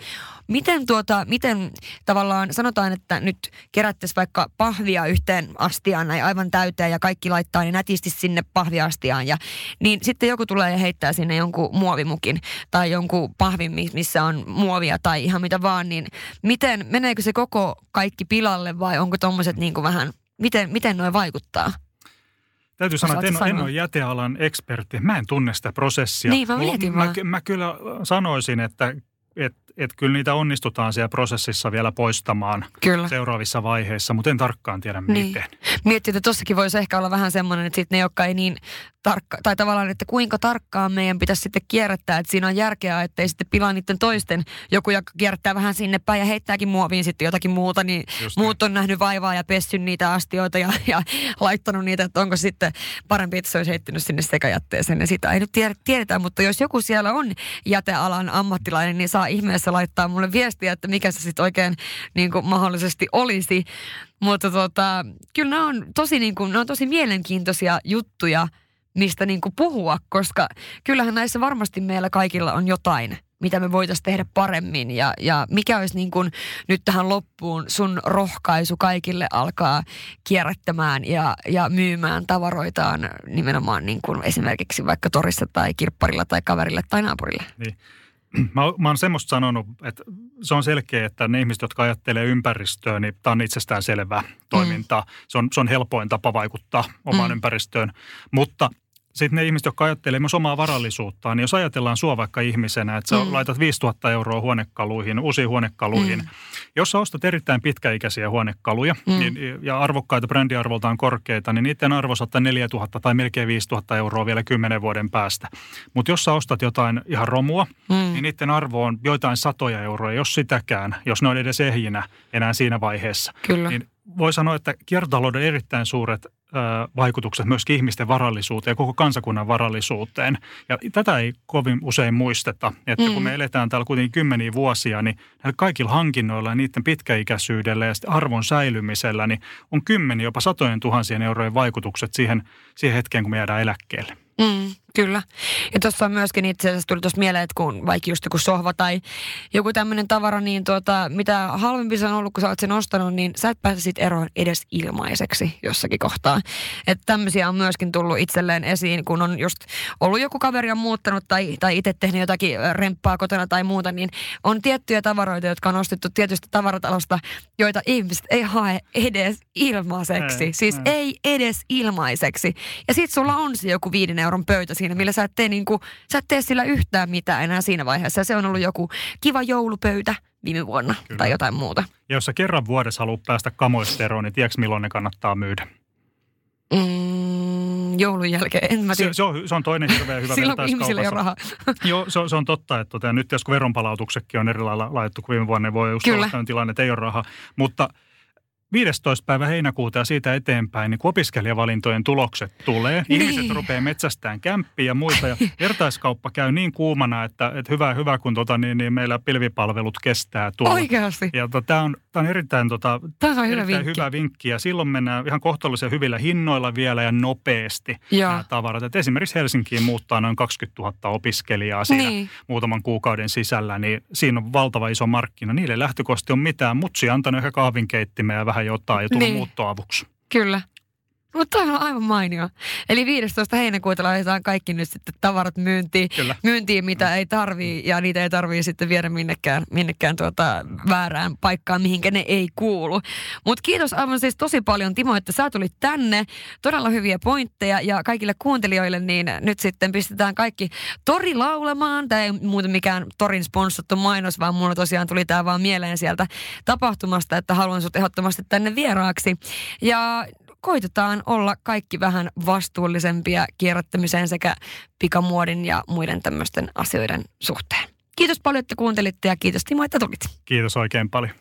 miten tuota, miten tavallaan sanotaan, että nyt kerättäisiin vaikka pahvia yhteen astiaan näin aivan täyteen ja kaikki laittaa niin nätisti sinne pahviastiaan. Ja niin sitten joku tulee ja heittää sinne jonkun muovimukin tai jonkun pahvin, missä on muovia tai ihan mitä vaan, niin miten, meneekö se koko kaikki pilalle vai onko tuommoiset niin vähän, miten, miten noin vaikuttaa? Täytyy sanoa, että en, sanoa? en ole jätealan ekspertti. Mä en tunne sitä prosessia. Niin, mä mietin mä, mä, mä kyllä sanoisin, että et, et kyllä niitä onnistutaan siellä prosessissa vielä poistamaan kyllä. seuraavissa vaiheissa, mutta en tarkkaan tiedä niin. miten. Miettii, että tossakin voisi ehkä olla vähän semmoinen, että sitten ne, jotka ei niin tarkka, tai tavallaan, että kuinka tarkkaan meidän pitäisi sitten kierrättää, että siinä on järkeä, ettei sitten pilaa niiden toisten joku, joka kierrättää vähän sinne päin ja heittääkin muoviin sitten jotakin muuta, niin Just muut on nähnyt vaivaa ja pessyn niitä astioita ja, ja laittanut niitä, että onko sitten parempi, että se olisi heittänyt sinne sekajätteeseen. Ja sitä ei nyt tiedetä, mutta jos joku siellä on jätealan ammattilainen, niin saa ihmeessä laittaa mulle viestiä, että mikä se sitten oikein niin kuin mahdollisesti olisi. Mutta tota, kyllä nämä on tosi, niin kuin, nämä on tosi mielenkiintoisia juttuja, mistä niin kuin puhua, koska kyllähän näissä varmasti meillä kaikilla on jotain, mitä me voitaisiin tehdä paremmin ja, ja mikä olisi niin kuin nyt tähän loppuun sun rohkaisu kaikille alkaa kierrättämään ja, ja myymään tavaroitaan nimenomaan niin kuin esimerkiksi vaikka torissa tai kirpparilla tai kaverille tai naapurille. Niin. [CLEARS THROAT] Mä, mä oon semmoista sanonut, että se on selkeä, että ne ihmiset, jotka ajattelee ympäristöä, niin tämä on itsestään selvää toimintaa. Mm. Se, on, se on helpoin tapa vaikuttaa omaan mm. ympäristöön. Mutta sitten ne ihmiset, jotka ajattelee myös omaa varallisuuttaan, niin jos ajatellaan sua vaikka ihmisenä, että sä mm. laitat 5000 euroa huonekaluihin, uusiin huonekaluihin. Mm. Jos sä ostat erittäin pitkäikäisiä huonekaluja mm. niin, ja arvokkaita brändiarvoltaan korkeita, niin niiden arvo saattaa 4000 tai melkein 5000 euroa vielä 10 vuoden päästä. Mutta jos sä ostat jotain ihan romua, mm. niin niiden arvo on joitain satoja euroja, jos sitäkään, jos ne on edes ehjinä enää siinä vaiheessa. Kyllä. Niin voi sanoa, että kiertotalouden erittäin suuret vaikutukset myöskin ihmisten varallisuuteen ja koko kansakunnan varallisuuteen. Ja tätä ei kovin usein muisteta, että mm. kun me eletään täällä kuitenkin kymmeniä vuosia, niin näillä kaikilla hankinnoilla ja niiden pitkäikäisyydellä ja arvon säilymisellä, niin on kymmeniä, jopa satojen tuhansien eurojen vaikutukset siihen, siihen hetkeen, kun me jäädään eläkkeelle. Mm, kyllä. Ja tuossa on myöskin itse asiassa tuli tuossa mieleen, että kun vaikka just joku sohva tai joku tämmöinen tavara, niin tuota, mitä halvempi se on ollut, kun sä oot sen ostanut, niin sä et pääse siitä eroon edes ilmaiseksi jossakin kohtaa. Että tämmöisiä on myöskin tullut itselleen esiin, kun on just ollut joku kaveri on muuttanut tai, tai itse tehnyt jotakin remppaa kotona tai muuta, niin on tiettyjä tavaroita, jotka on ostettu tietystä tavaratalosta, joita ihmiset ei hae edes ilmaiseksi. Ei, siis ei. ei edes ilmaiseksi. Ja sit sulla on se joku viiden euron pöytä siinä, millä sä et tee, niin kuin, sä et tee sillä yhtään mitään enää siinä vaiheessa. Ja se on ollut joku kiva joulupöytä viime vuonna Kyllä. tai jotain muuta. Ja jos sä kerran vuodessa haluat päästä kamoista eroon, niin tiedätkö milloin ne kannattaa myydä? Mm, joulun jälkeen, en mä tiedä. Se, se, on, se on toinen hirveän hyvä [LAUGHS] Silloin ihmisillä ei ole rahaa. Joo, se, se on totta, että tota, nyt jos veronpalautuksetkin on eri lailla laitettu kuin viime vuonna, niin voi just olla tilanne, että ei ole rahaa. Mutta – 15. päivä heinäkuuta ja siitä eteenpäin, niin kun opiskelijavalintojen tulokset tulee, niin. ihmiset rupeaa metsästään kämppiä ja muita, ja vertaiskauppa käy niin kuumana, että, että hyvä, hyvä kun tota, niin, niin meillä pilvipalvelut kestää tuolla. Oikeasti? Ja tota, tämä on, tämä on erittäin, tota, tämä on erittäin hyvä, vinkki. hyvä vinkki, ja silloin mennään ihan kohtuullisen hyvillä hinnoilla vielä ja nopeasti ja. nämä tavarat. Et esimerkiksi Helsinkiin muuttaa noin 20 000 opiskelijaa siinä niin. muutaman kuukauden sisällä, niin siinä on valtava iso markkina. Niille lähtökohtaisesti on mitään, mutsi antanut ehkä kahvinkeittimeä ja vähän jotain ja tullut niin. muuttoavuksi. Kyllä. Mutta on aivan mainio. Eli 15. heinäkuuta laitetaan kaikki nyt sitten tavarat myyntiin, Kyllä. myyntiin mitä ei tarvii ja niitä ei tarvii sitten viedä minnekään, minnekään tuota väärään paikkaan, mihinkä ne ei kuulu. Mutta kiitos aivan siis tosi paljon Timo, että sä tulit tänne. Todella hyviä pointteja ja kaikille kuuntelijoille niin nyt sitten pistetään kaikki tori laulemaan. Tämä ei muuten mikään torin sponssattu mainos, vaan mulla tosiaan tuli tämä vaan mieleen sieltä tapahtumasta, että haluan sut ehdottomasti tänne vieraaksi. Ja koitetaan olla kaikki vähän vastuullisempia kierrättämiseen sekä pikamuodin ja muiden tämmöisten asioiden suhteen. Kiitos paljon, että kuuntelitte ja kiitos Timo, että tulit. Kiitos oikein paljon.